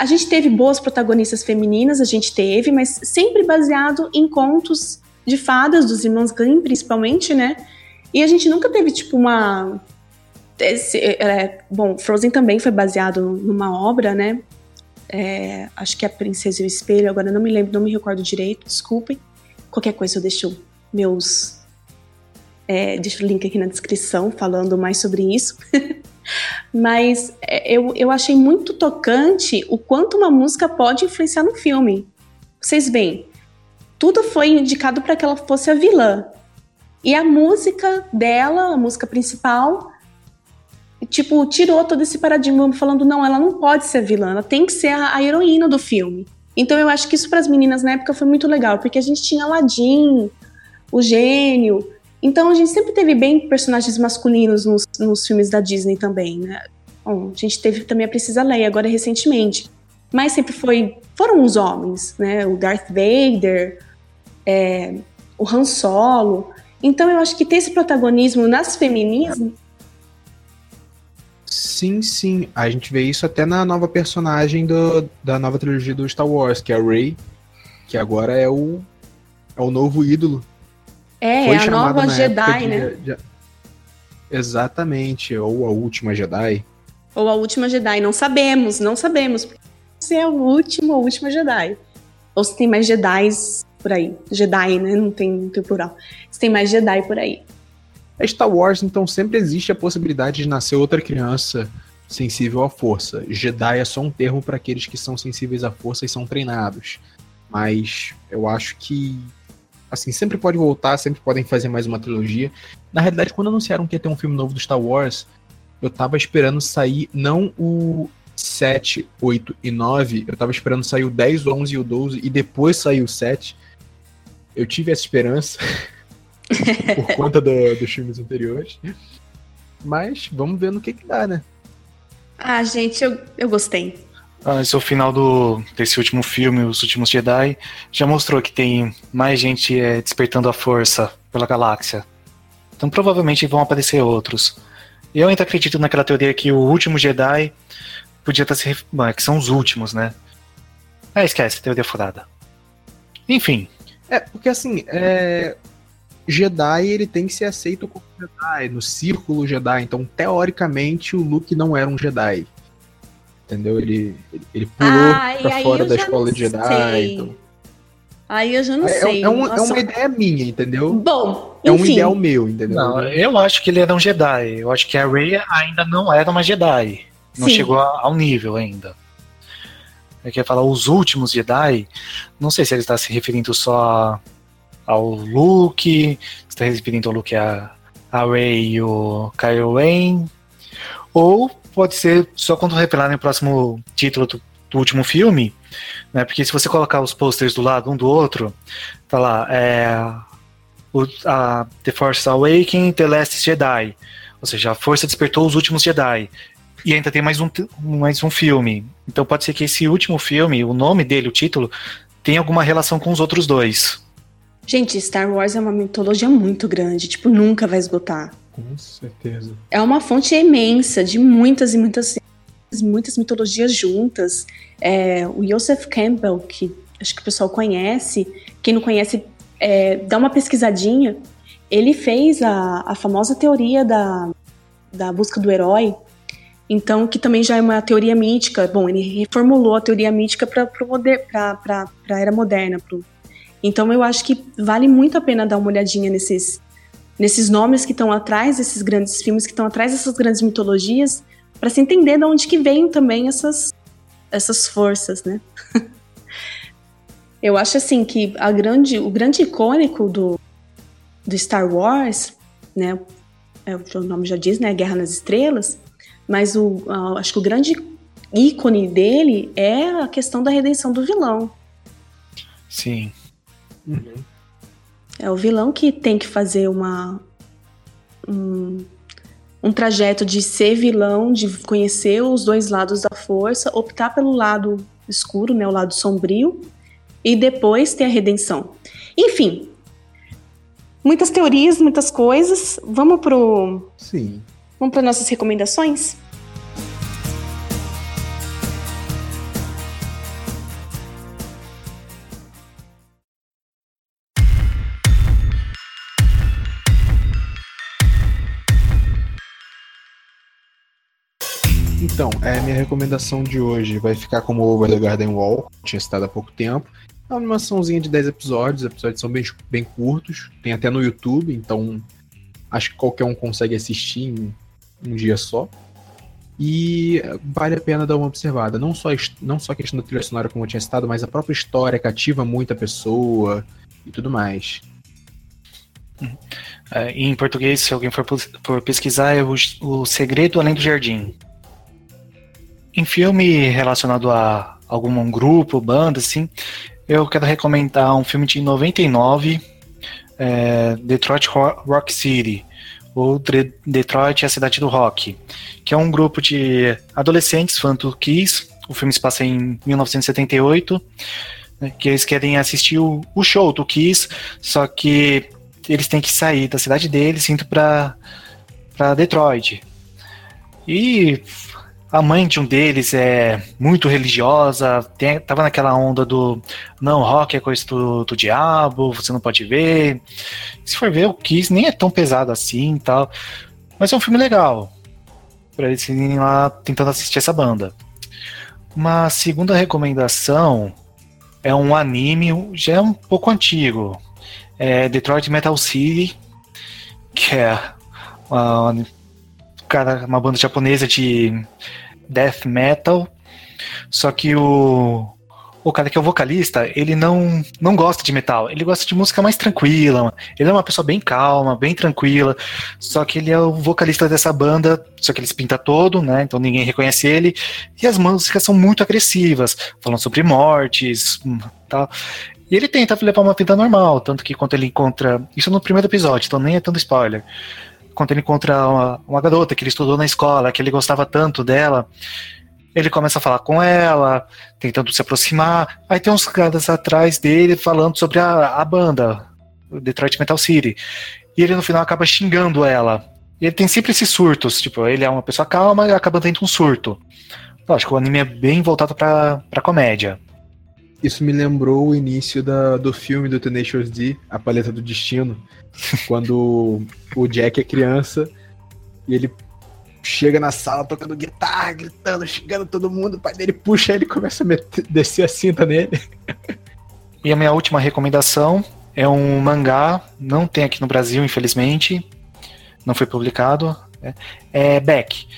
a gente teve boas protagonistas femininas, a gente teve, mas sempre baseado em contos de fadas dos irmãos Grimm, principalmente, né? E a gente nunca teve, tipo, uma. Esse, é, bom, Frozen também foi baseado numa obra, né? É, acho que é a Princesa e o Espelho, agora não me lembro, não me recordo direito, desculpem. Qualquer coisa eu deixo meus. É, deixo o link aqui na descrição falando mais sobre isso. Mas é, eu, eu achei muito tocante o quanto uma música pode influenciar no filme. Vocês veem, tudo foi indicado para que ela fosse a vilã. E a música dela, a música principal, tipo, tirou todo esse paradigma falando, não, ela não pode ser vilã, ela tem que ser a, a heroína do filme. Então eu acho que isso para as meninas na época foi muito legal, porque a gente tinha Aladdin, o gênio. Então a gente sempre teve bem personagens masculinos nos, nos filmes da Disney também, né? Bom, a gente teve também a Princesa Leia agora recentemente, mas sempre foi foram os homens, né? O Darth Vader, é, o Han Solo. Então eu acho que ter esse protagonismo nas femininas Sim, sim. A gente vê isso até na nova personagem do, da nova trilogia do Star Wars, que é a Rey, que agora é o, é o novo ídolo. É, Foi é a nova Jedi, de, né? De, exatamente, ou a última Jedi. Ou a última Jedi, não sabemos, não sabemos. Se é o último ou a última Jedi. Ou se tem mais Jedi por aí. Jedi, né? Não tem, não tem plural. Se tem mais Jedi por aí. É Star Wars, então sempre existe a possibilidade de nascer outra criança sensível à força. Jedi é só um termo para aqueles que são sensíveis à força e são treinados. Mas eu acho que assim, sempre pode voltar, sempre podem fazer mais uma trilogia. Na realidade, quando anunciaram que ia ter um filme novo do Star Wars, eu tava esperando sair não o 7, 8 e 9, eu tava esperando sair o 10, o 11 e o 12 e depois sair o 7. Eu tive essa esperança. por conta do, dos filmes anteriores. Mas vamos ver no que que dá, né? Ah, gente, eu, eu gostei. Ah, é o final do, desse último filme, Os Últimos Jedi. Já mostrou que tem mais gente é, despertando a força pela galáxia. Então provavelmente vão aparecer outros. Eu ainda acredito naquela teoria que o último Jedi podia estar se. Bom, que são os últimos, né? Ah, esquece, teoria furada. Enfim. É, porque assim, é, Jedi ele tem que ser aceito como Jedi, no círculo Jedi. Então, teoricamente, o Luke não era um Jedi. Entendeu? Ele, ele pulou Ai, pra fora da escola não Jedi. então- Aí eu já não É, sei. é, um- é uma ideia minha, entendeu? Bom, É um enfim. ideal meu, entendeu? Não, eu acho que ele era um Jedi. Eu acho que a Rey ainda não era uma Jedi. Não Sim. chegou ao nível ainda. Eu queria falar os últimos Jedi. Não sei se ele está se referindo só ao Luke, se está se referindo ao Luke a, a Rey e o Kylo Ren. Ou pode ser só quando revelarem o próximo título do, do último filme. Né? Porque se você colocar os posters do lado um do outro, tá lá, é, o, a The Force Awakens, The Last Jedi. Ou seja, a Força despertou os últimos Jedi. E ainda tem mais um, mais um filme. Então pode ser que esse último filme, o nome dele, o título, tenha alguma relação com os outros dois. Gente, Star Wars é uma mitologia muito grande, tipo, nunca vai esgotar. Com certeza. É uma fonte imensa de muitas e muitas muitas mitologias juntas. É, o Joseph Campbell, que acho que o pessoal conhece, quem não conhece, é, dá uma pesquisadinha. Ele fez a, a famosa teoria da, da busca do herói, então que também já é uma teoria mítica. Bom, ele reformulou a teoria mítica para a era moderna. pro- Então eu acho que vale muito a pena dar uma olhadinha nesses, nesses nomes que estão atrás desses grandes filmes, que estão atrás dessas grandes mitologias, para se entender de onde que vêm também essas, essas forças, né? Eu acho assim que a grande, o grande icônico do, do Star Wars, né? É, o nome já diz, né? Guerra nas Estrelas. Mas o, a- acho que o grande ícone dele é a questão da redenção do vilão. Sim. É o vilão que tem que fazer uma um, um trajeto de ser vilão, de conhecer os dois lados da força, optar pelo lado escuro, né, o lado sombrio, e depois ter a redenção. Enfim, muitas teorias, muitas coisas. Vamos pro Sim. vamos para nossas recomendações? É, minha recomendação de hoje vai ficar como Over the Garden Wall, que tinha citado há pouco tempo. É uma animaçãozinha de 10 episódios, os episódios são bem, bem curtos, tem até no YouTube, então acho que qualquer um consegue assistir em um dia só. E vale a pena dar uma observada. Não só, a não só a questão da trilha sonora, como eu tinha citado, mas a própria história cativa muita pessoa e tudo mais. É, em português, se alguém for pesquisar, é o, o Segredo Além do Jardim. Em filme relacionado a algum grupo, banda, assim, eu quero recomendar um filme de 99, é, Detroit Ro- Rock City, ou Dre- Detroit, a cidade do rock, que é um grupo de adolescentes do Kiss. O filme se passa em 1978, né, que eles querem assistir o, o show do Kiss, só que eles têm que sair da cidade deles indo pra Detroit. E a mãe de um deles é muito religiosa, tem, tava naquela onda do não, rock é coisa do, do diabo, você não pode ver. Se for ver, o Kiss nem é tão pesado assim tal. Mas é um filme legal. Pra eles irem lá tentando assistir essa banda. Uma segunda recomendação é um anime, já é um pouco antigo é Detroit Metal City, que é uma, cara, uma banda japonesa de death metal. Só que o, o cara que é o vocalista, ele não, não gosta de metal, ele gosta de música mais tranquila. Ele é uma pessoa bem calma, bem tranquila. Só que ele é o vocalista dessa banda, só que ele se pinta todo, né? Então ninguém reconhece ele. E as músicas são muito agressivas, falando sobre mortes, hum, tal. E ele tenta levar uma vida normal, tanto que quando ele encontra. Isso no primeiro episódio, então nem é tanto spoiler. Quando ele encontra uma, uma garota que ele estudou na escola, que ele gostava tanto dela, ele começa a falar com ela, tentando se aproximar. Aí tem uns caras atrás dele falando sobre a, a banda, Detroit Metal City. E ele no final acaba xingando ela. E ele tem sempre esses surtos, tipo, ele é uma pessoa calma e acaba tendo um surto. Lógico, o anime é bem voltado pra, pra comédia. Isso me lembrou o início da, do filme do Tenacious D, A Paleta do Destino, quando o Jack é criança e ele chega na sala tocando guitarra, gritando, xingando todo mundo, o pai dele puxa ele e começa a meter, descer a cinta nele. E a minha última recomendação é um mangá, não tem aqui no Brasil, infelizmente, não foi publicado, é, é Beck.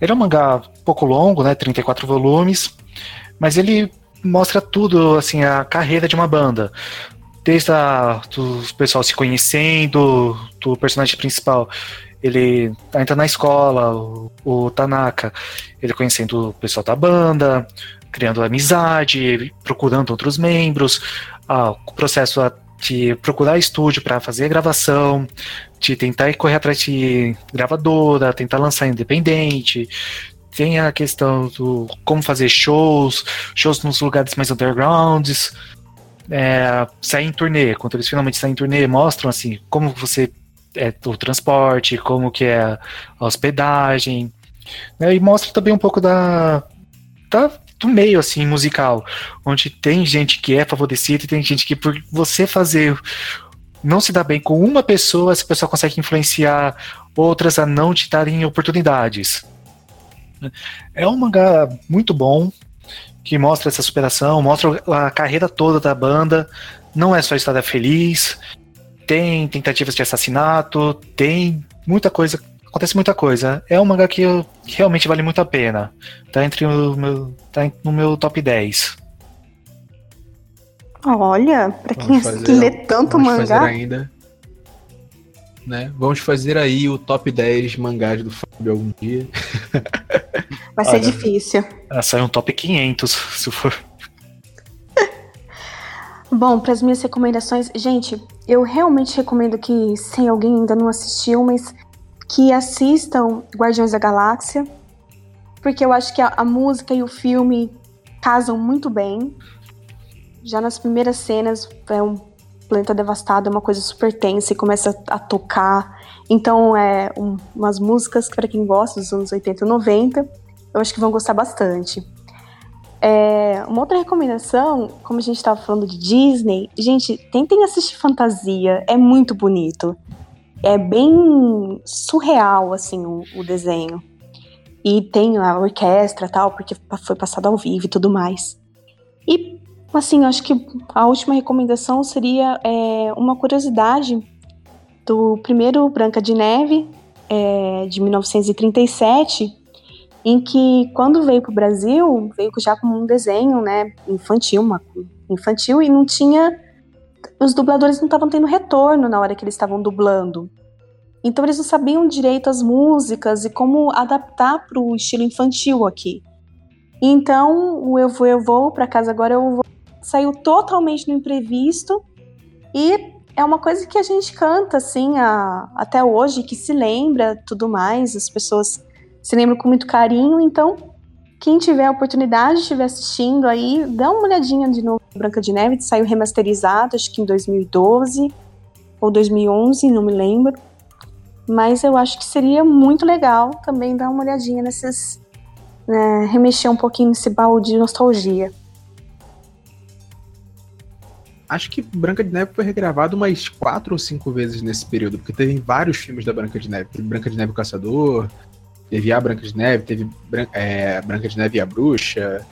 Ele é um mangá pouco longo, né, 34 volumes, mas ele mostra tudo, assim, a carreira de uma banda. Desde do pessoal se conhecendo, do personagem principal, ele entra na escola, o, o Tanaka, ele conhecendo o pessoal da banda, criando amizade, procurando outros membros, ah, o processo de procurar estúdio para fazer gravação, de tentar correr atrás de gravadora, tentar lançar independente. Tem a questão do como fazer shows, shows nos lugares mais undergrounds, é, sair em turnê. Quando eles finalmente saem em turnê, mostram assim como você é o transporte, como que é a hospedagem, né, e mostra também um pouco da, da do meio assim musical, onde tem gente que é favorecida e tem gente que por você fazer não se dá bem com uma pessoa, essa pessoa consegue influenciar outras a não te darem oportunidades. É um mangá muito bom que mostra essa superação, mostra a carreira toda da banda. Não é só história feliz, tem tentativas de assassinato, tem muita coisa acontece muita coisa. É um mangá que realmente vale muito a pena. Tá entre o meu. tá no meu top 10. Olha, pra quem fazer, lê tanto vamos mangá. Fazer ainda, né? Vamos fazer aí o top 10 mangás do Fábio algum dia. Vai ser Olha, difícil. Sai um top 500, se for. Bom, para as minhas recomendações, gente, eu realmente recomendo que, se alguém ainda não assistiu, mas que assistam Guardiões da Galáxia, porque eu acho que a, a música e o filme casam muito bem. Já nas primeiras cenas, é um planeta devastado, é uma coisa super tensa e começa a tocar. Então, é um, umas músicas para quem gosta dos anos 80 e 90, eu acho que vão gostar bastante. É, uma outra recomendação, como a gente estava falando de Disney, gente, tentem assistir Fantasia, é muito bonito é bem surreal, assim, o, o desenho. E tem a orquestra tal, porque foi passado ao vivo e tudo mais. E, assim, acho que a última recomendação seria é, uma curiosidade do primeiro Branca de Neve, é, de 1937, em que, quando veio para o Brasil, veio já como um desenho né, infantil, uma, infantil, e não tinha os dubladores não estavam tendo retorno na hora que eles estavam dublando. Então eles não sabiam direito as músicas e como adaptar para o estilo infantil aqui. Então o Eu Vou, Eu Vou, para casa agora eu vou, saiu totalmente no imprevisto e é uma coisa que a gente canta assim a, até hoje, que se lembra tudo mais, as pessoas se lembram com muito carinho, então quem tiver a oportunidade, estiver assistindo aí, dá uma olhadinha de novo Branca de Neve, saiu remasterizado, acho que em 2012 ou 2011, não me lembro. Mas eu acho que seria muito legal também dar uma olhadinha nesses. Né, remexer um pouquinho nesse baú de nostalgia. Acho que Branca de Neve foi regravado umas quatro ou cinco vezes nesse período, porque teve vários filmes da Branca de Neve. Teve Branca de Neve o Caçador, teve a Branca de Neve, teve é, Branca de Neve e a Bruxa.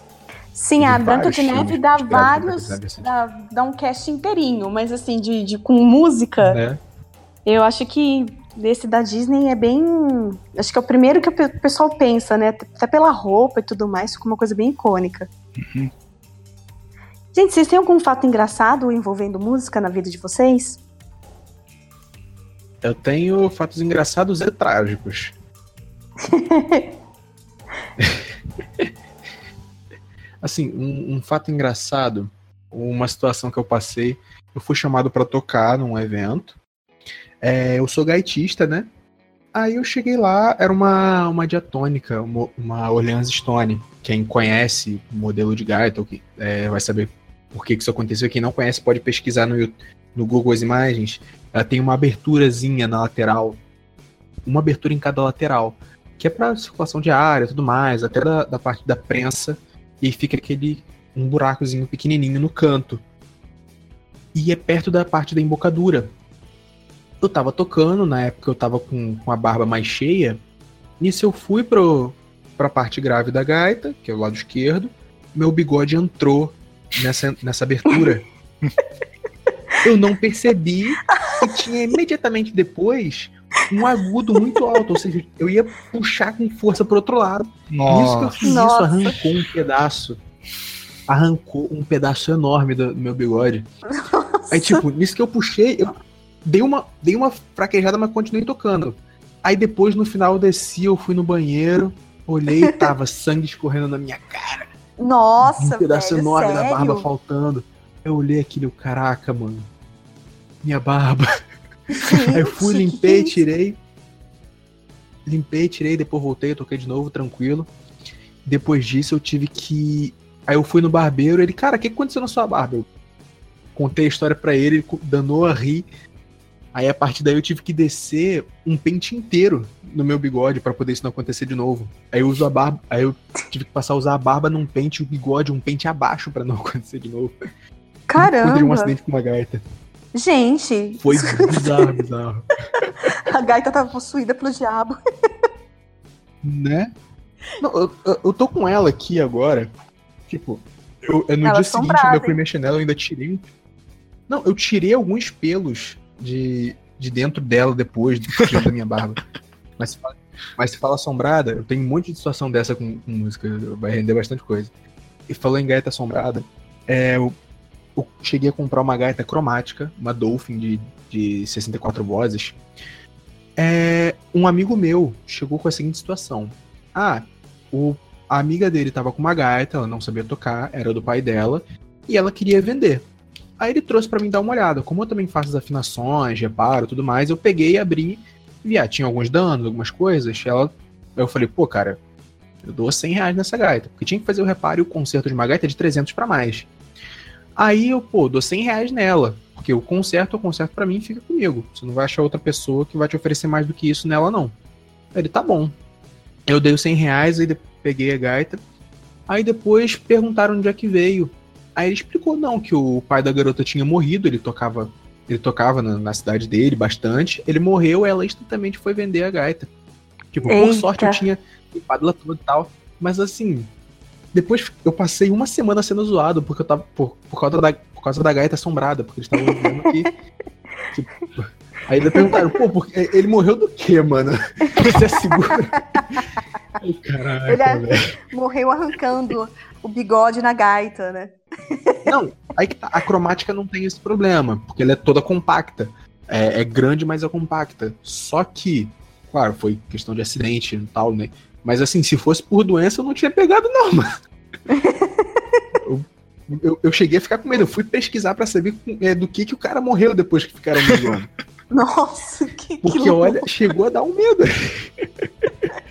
Sim, a Branca de Neve dá vários. Neve, assim. dá, dá, um cast inteirinho, mas assim, de, de com música. É. Eu acho que desse da Disney é bem. Acho que é o primeiro que o pessoal pensa, né? Até pela roupa e tudo mais, ficou uma coisa bem icônica. Uhum. Gente, vocês têm algum fato engraçado envolvendo música na vida de vocês? Eu tenho fatos engraçados e trágicos. assim, um, um, fato engraçado, uma situação que eu passei, eu fui chamado para tocar num evento é, eu sou gaitista, né? Aí eu cheguei lá, era uma, uma diatônica, uma, uma Orleans Stone. Quem conhece o modelo de gaita que, é, vai saber por que, isso aconteceu. Quem não conhece pode pesquisar no, no Google as imagens. Ela tem uma aberturazinha na lateral, uma abertura em cada lateral, que é para circulação de ar e tudo mais, até da, da parte da prensa, e fica aquele um buracozinho pequenininho no canto. E é perto da parte da embocadura. Eu tava tocando, na época eu tava com, com a barba mais cheia. Nisso eu fui pro, pra parte grave da gaita, que é o lado esquerdo. Meu bigode entrou nessa, nessa abertura. eu não percebi e tinha imediatamente depois um agudo muito alto, ou seja, eu ia puxar com força pro outro lado. Nossa. Nisso que eu fiz Nossa. isso, arrancou um pedaço. Arrancou um pedaço enorme do, do meu bigode. Aí, tipo, nisso que eu puxei, eu dei uma, dei uma fraquejada, mas continuei tocando. Aí depois, no final, eu desci, eu fui no banheiro, olhei tava sangue escorrendo na minha cara. Nossa, um pedaço velho, enorme da sério? barba faltando. Eu olhei aquilo, caraca, mano. Minha barba. Aí eu fui, Gente, limpei, que- tirei. Limpei, tirei, depois voltei, toquei de novo, tranquilo. Depois disso eu tive que. Aí eu fui no barbeiro, ele, cara, o que aconteceu na sua barba? Eu contei a história pra ele, ele danou a rir. Aí a partir daí eu tive que descer um pente inteiro no meu bigode pra poder isso não acontecer de novo. Aí eu uso a barba, aí eu tive que passar a usar a barba num pente e o bigode um pente abaixo pra não acontecer de novo. Poderia um Caramba! acidente com uma gaita. Gente, Foi bizarro, bizarro. a gaita tava possuída pelo diabo. Né? Não, eu, eu- tô com ela aqui agora. Tipo, eu, eu- no Ela dia seguinte, quando eu fui mexer nela, eu ainda tirei. Não, eu tirei alguns pelos de, de dentro dela depois do tiro da minha barba. Mas se, fala, mas se fala assombrada, eu tenho um monte de situação dessa com, com música. Vai render bastante coisa. E falou em gaita assombrada, é, eu, eu cheguei a comprar uma gaita cromática, uma Dolphin de, de 64 vozes. É, um amigo meu chegou com a seguinte situação. Ah, o, a amiga dele tava com uma gaita, ela não sabia tocar, era do pai dela, e ela queria vender. Aí ele trouxe pra mim dar uma olhada. Como eu também faço as afinações, reparo tudo mais, eu peguei e abri vi, ah, tinha alguns danos, algumas coisas. Ela, eu falei, pô, cara, eu dou 100 reais nessa gaita. Porque tinha que fazer o reparo e o conserto de uma gaita é de 300 pra mais. Aí eu, pô, dou 100 reais nela. Porque o conserto, o conserto pra mim fica comigo. Você não vai achar outra pessoa que vai te oferecer mais do que isso nela, não. Ele, tá bom. Eu dei os 100 reais, aí peguei a gaita. Aí depois perguntaram onde é que veio. Aí ele explicou, não, que o pai da garota tinha morrido, ele tocava ele tocava na, na cidade dele bastante. Ele morreu, ela instantaneamente foi vender a gaita. Tipo, por Eita. sorte eu tinha limpado ela toda e tal. Mas assim, depois eu passei uma semana sendo zoado porque eu tava. Por, por, causa, da, por causa da gaita assombrada, porque eles estavam dizendo que. tipo, aí eles perguntaram, pô, porque ele morreu do quê, mano? Você é seguro? Caraca, Ele é-. Morreu arrancando o bigode na gaita, né? Não, aí que tá, a cromática não tem esse problema, porque ela é toda compacta. É, é grande, mas é compacta. Só que, claro, foi questão de acidente e tal, né? Mas assim, se fosse por doença, eu não tinha pegado, não, mano. eu, eu, eu cheguei a ficar com medo. Eu fui pesquisar pra saber é, do que, que o cara morreu depois que ficaram me. Nossa, que, que Porque, loucura. olha, chegou a dar um medo.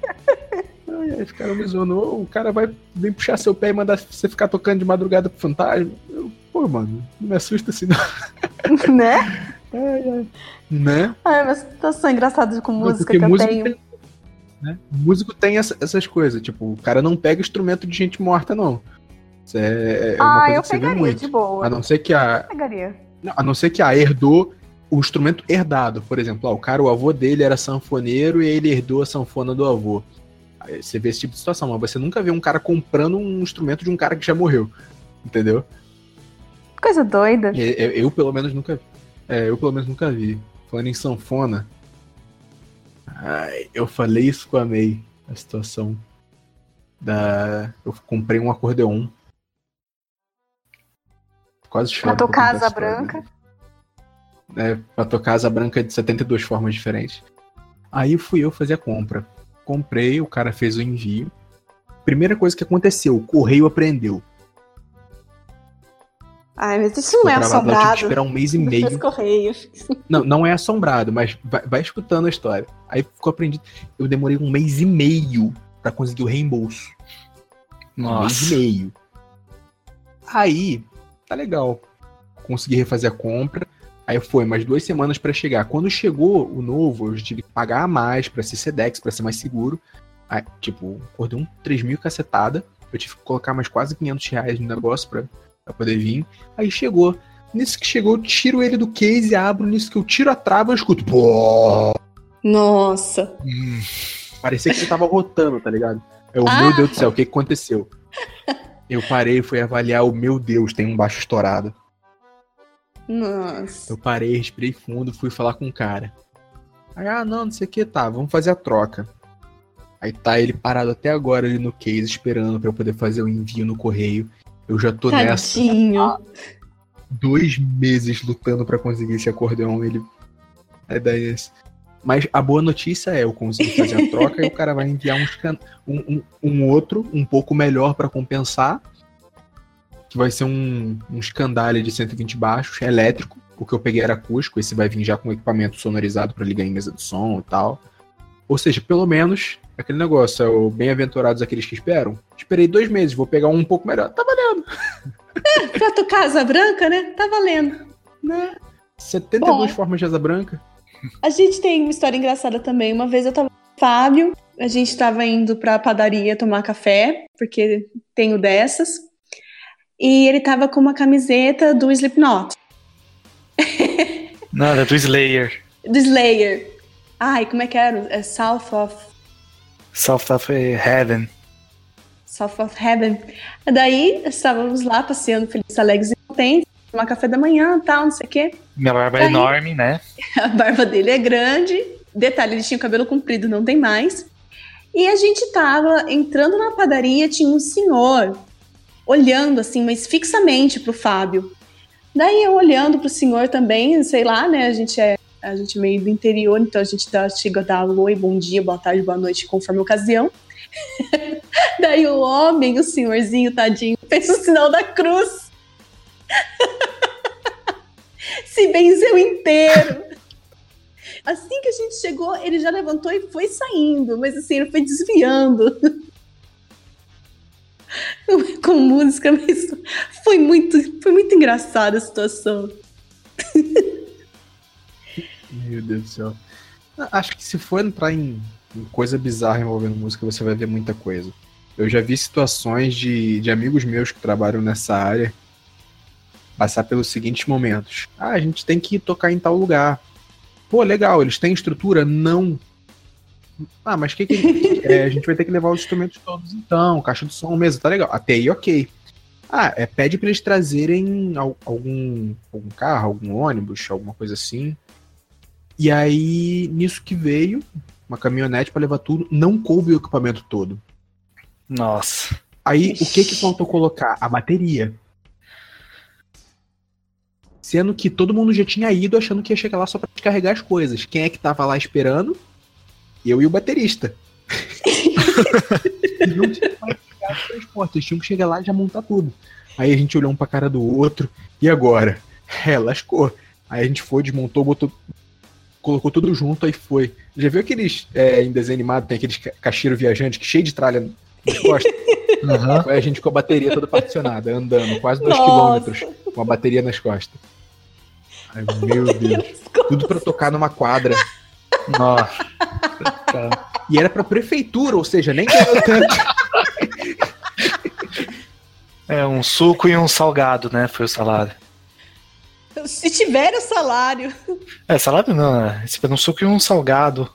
Ai, ficaram me zoando. "Ô, O cara vai vir puxar seu pé e mandar você ficar tocando de madrugada pro fantasma. Eu, Pô, mano, não me assusta assim, não. né? Ai, ai. Né? Ai, mas situação engraçada com Não, música porque que eu músico tenho. tem. Né? Músico tem essa- essas coisas. Tipo, o cara não pega instrumento de gente morta, não. Isso é, é uma ah, coisa eu que você vê pegaria muito. de boa. A não ser que a, Pegaria. Não, a não ser que a herdou o instrumento herdado. Por exemplo, ó, o cara, o avô dele era sanfoneiro e ele herdou a sanfona do avô. Aí você vê esse tipo de situação, mas você nunca vê um cara comprando um instrumento de um cara que já morreu. Entendeu? Coisa doida. Eu, eu, pelo menos nunca. É, eu pelo menos nunca vi. Falando em sanfona. Ai, eu falei isso com a May, a situação. Da. Eu comprei um acordeon. Quase choro. Pra tocar asa história, branca. né? É, pra tocar asa branca de 72 formas diferentes. Aí fui eu fazer a compra. Comprei, o cara fez o envio. Primeira coisa que aconteceu, o correio aprendeu. Ai, mas isso não é eu tive que assombrado. esperar um mês e meio. Correios. Não, não é assombrado, mas vai, vai escutando a história. Aí ficou aprendido. Eu demorei um mês e meio pra conseguir o reembolso. Um mês Nossa. e meio. Aí, tá legal. Consegui refazer a compra. Aí foi mais duas semanas pra chegar. Quando chegou o novo, eu tive que pagar a mais pra ser Sedex, pra ser mais seguro. Aí, tipo, acordei um 3 mil cacetada. Eu tive que colocar mais quase 500 reais no negócio pra, pra poder vir. Aí chegou. Nisso que chegou, eu tiro ele do case, abro. Nisso que eu tiro a trava, eu escuto. Pô! Nossa. Parecia que ele tava rotando, tá ligado? Eu, Ah. meu Deus do céu, o que que aconteceu? Eu parei e fui avaliar o meu Deus, tem um baixo estourado. Nossa. Eu parei, respirei fundo, fui falar com o cara. Aí, ah, não, não sei o que, tá, vamos fazer a troca. Aí tá ele parado até agora ali no case, esperando pra eu poder fazer o envio no correio. Eu já tô nessa Tadinho. dois meses lutando pra conseguir esse acordeão. Ele. É daí esse. Mas a boa notícia é, eu consigo fazer a troca e o cara vai enviar um, um, um, um outro, um pouco melhor pra compensar. Que vai ser um, um escandalho de 120 baixos, elétrico. O que eu peguei era acústico, esse vai vir já com equipamento sonorizado pra ligar em mesa de som e tal. Ou seja, pelo menos, aquele negócio, é o bem-aventurados aqueles que esperam. Esperei dois meses, vou pegar um um pouco melhor. Tá valendo, Pra tu casa branca, né? Tá valendo. né? 72 Bom. formas de asa branca. A gente tem uma história engraçada também. Uma vez eu tava com o Fábio, a gente tava indo pra padaria tomar café, porque tenho dessas. E ele tava com uma camiseta do Slipknot, Nada, do Slayer. do Slayer. Ai, como é que era? É South of South of Heaven. South of Heaven. Daí estávamos lá passeando felizes, alegres e contentes, tomar café da manhã, tal, não sei o quê. Minha barba é Daí- enorme, né? A barba dele é grande. Detalhe, ele tinha o cabelo comprido, não tem mais. E a gente tava entrando na padaria, tinha um senhor olhando assim, mas fixamente pro Fábio. Daí eu olhando pro senhor também, sei lá, né? A gente é a gente é meio do interior, então a gente dá, chega a dar oi, bom dia, boa tarde, boa noite, conforme a ocasião. Daí o homem, o senhorzinho, tadinho, fez o sinal da cruz. Se benzeu inteiro. Assim que a gente chegou, ele já levantou e foi saindo, mas assim, ele foi desviando. Com música, mas foi muito, foi muito engraçada a situação. Meu Deus do céu. Ah, Acho que se for entrar em, em coisa bizarra envolvendo música, você vai ver muita coisa. Eu já vi situações de, de amigos meus que trabalham nessa área passar pelos seguintes momentos. Ah, a gente tem que tocar em tal lugar. Pô, legal, eles têm estrutura? Não. Ah, mas que que é, a gente vai ter que levar os instrumentos todos então, caixa de som, mesa, tá legal. Até aí, ok. Ah, é, pede pra eles trazerem al- algum, algum carro, algum ônibus, alguma coisa assim. E aí, nisso que veio, uma caminhonete pra levar tudo, não coube o equipamento todo. Nossa. Aí, o que que faltou colocar? A bateria. Sendo que todo mundo já tinha ido achando que ia chegar lá só pra descarregar as coisas. Quem é que tava lá esperando? Eu e o baterista. E não tinha mais chegar de transporte, eles tinham que chegar lá e já montar tudo. Aí a gente olhou um pra cara do outro, e agora? É, lascou. Aí a gente foi, desmontou, botou. Colocou tudo junto, aí foi. Já viu aqueles é, em desenho animado, tem aqueles ca- cacheiro viajante que cheio de tralha nas costas? Aham. Foi a gente com a bateria toda particionada, andando quase dois Nossa. quilômetros com a bateria nas costas. Ai, meu Deus. Tudo pra tocar numa quadra. Nossa. E era pra prefeitura, ou seja, nem ganhou tanto. É um suco e um salgado, né? Foi o salário. Se tiver o salário. É, salário não, né? Um suco e um salgado.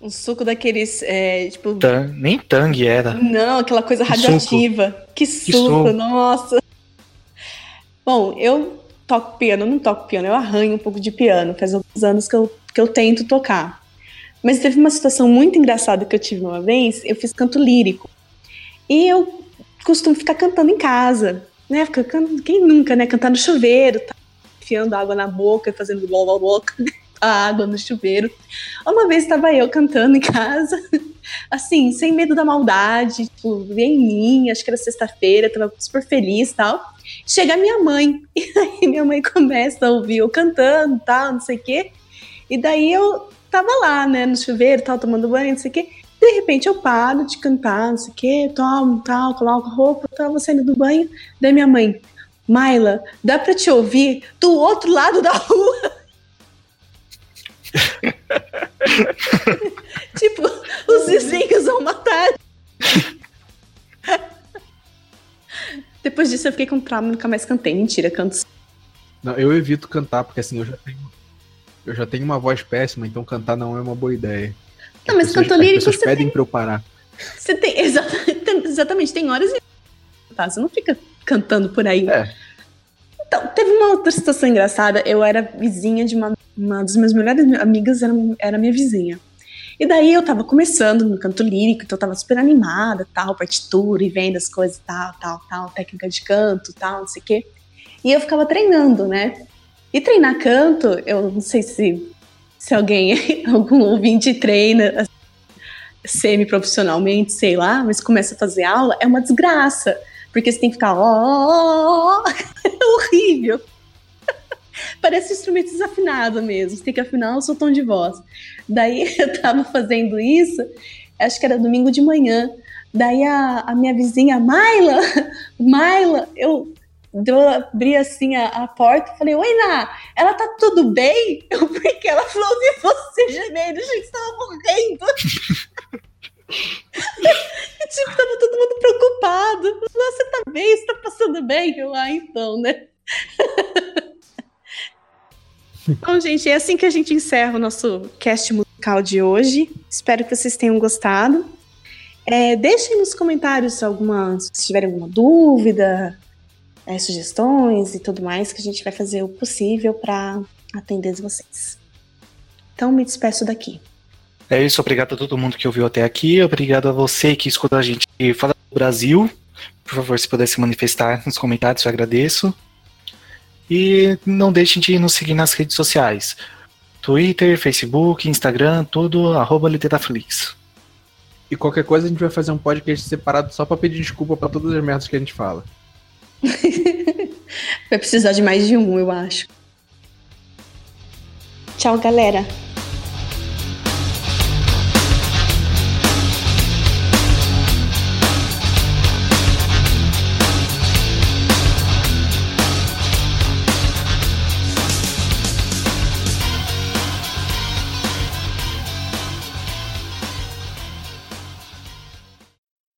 Um suco daqueles, é, tipo, Tan- nem tangue era. Não, aquela coisa Que radioativa. Que suco, suco. nossa. Bom, eu toco piano, não toco piano, eu arranho um pouco de piano. Faz alguns anos que eu, que eu tento tocar. Mas teve uma situação muito engraçada que eu tive uma vez, eu fiz canto lírico. E eu costumo ficar cantando em casa, né? Fica can- Quem nunca, né? Cantar no chuveiro, tá? enfiando água na boca e fazendo blá blá blá a água no chuveiro. Uma vez estava eu cantando em casa, assim, sem medo da maldade, tipo, em mim, acho que era sexta-feira, tava super feliz e tal. Chega minha mãe, e aí minha mãe começa a ouvir eu cantando tal, não sei o quê. E daí eu tava lá, né, no chuveiro, tal, tomando banho, não sei o quê. De repente eu paro de cantar, não sei o quê, tomo, tal, coloco roupa, tava saindo do banho. Daí minha mãe, Maila, dá pra te ouvir do outro lado da rua? tipo, os vizinhos vão matar. disso eu fiquei com trauma nunca mais cantei. Mentira, canto. Não, eu evito cantar, porque assim, eu já tenho. Eu já tenho uma voz péssima, então cantar não é uma boa ideia. Não, mas pessoas, canto lírico As pessoas você pedem tem, pra eu parar. você tem. Exatamente, exatamente, tem horas e. Tá, você não fica cantando por aí. É. Então, teve uma outra situação engraçada. Eu era vizinha de uma, uma das minhas melhores amigas, era, era minha vizinha. E daí eu tava começando no canto lírico, então eu tava super animada, tal, partitura e vendo as coisas, tal, tal, tal, técnica de canto, tal, não sei o quê. E eu ficava treinando, né? E treinar canto, eu não sei se, se alguém, algum ouvinte treina assim, semi-profissionalmente, sei lá, mas começa a fazer aula, é uma desgraça. Porque você tem que ficar, ó, ó, ó, é horrível. Parece um instrumento desafinado mesmo. Você tem que afinar o seu tom de voz. Daí eu tava fazendo isso, acho que era domingo de manhã. Daí a, a minha vizinha, Maila, Maila, eu, eu abri assim a, a porta e falei, oi, Ná, ela tá tudo bem? Eu, porque ela falou, ouvi você gemendo, que você tava morrendo. E, tipo, tava todo mundo preocupado. Você tá bem? Você tá passando bem? Eu, ah, então, né? Bom, gente, é assim que a gente encerra o nosso cast musical de hoje. Espero que vocês tenham gostado. É, deixem nos comentários alguma, se tiverem alguma dúvida, é, sugestões e tudo mais, que a gente vai fazer o possível para atender vocês. Então, me despeço daqui. É isso, obrigado a todo mundo que ouviu até aqui. Obrigado a você que escuta a gente falar do Brasil. Por favor, se puder se manifestar nos comentários, eu agradeço. E não deixem de nos seguir nas redes sociais. Twitter, Facebook, Instagram, tudo, arroba. E qualquer coisa a gente vai fazer um podcast separado só pra pedir desculpa pra todas as merdas que a gente fala. Vai precisar de mais de um, eu acho. Tchau, galera.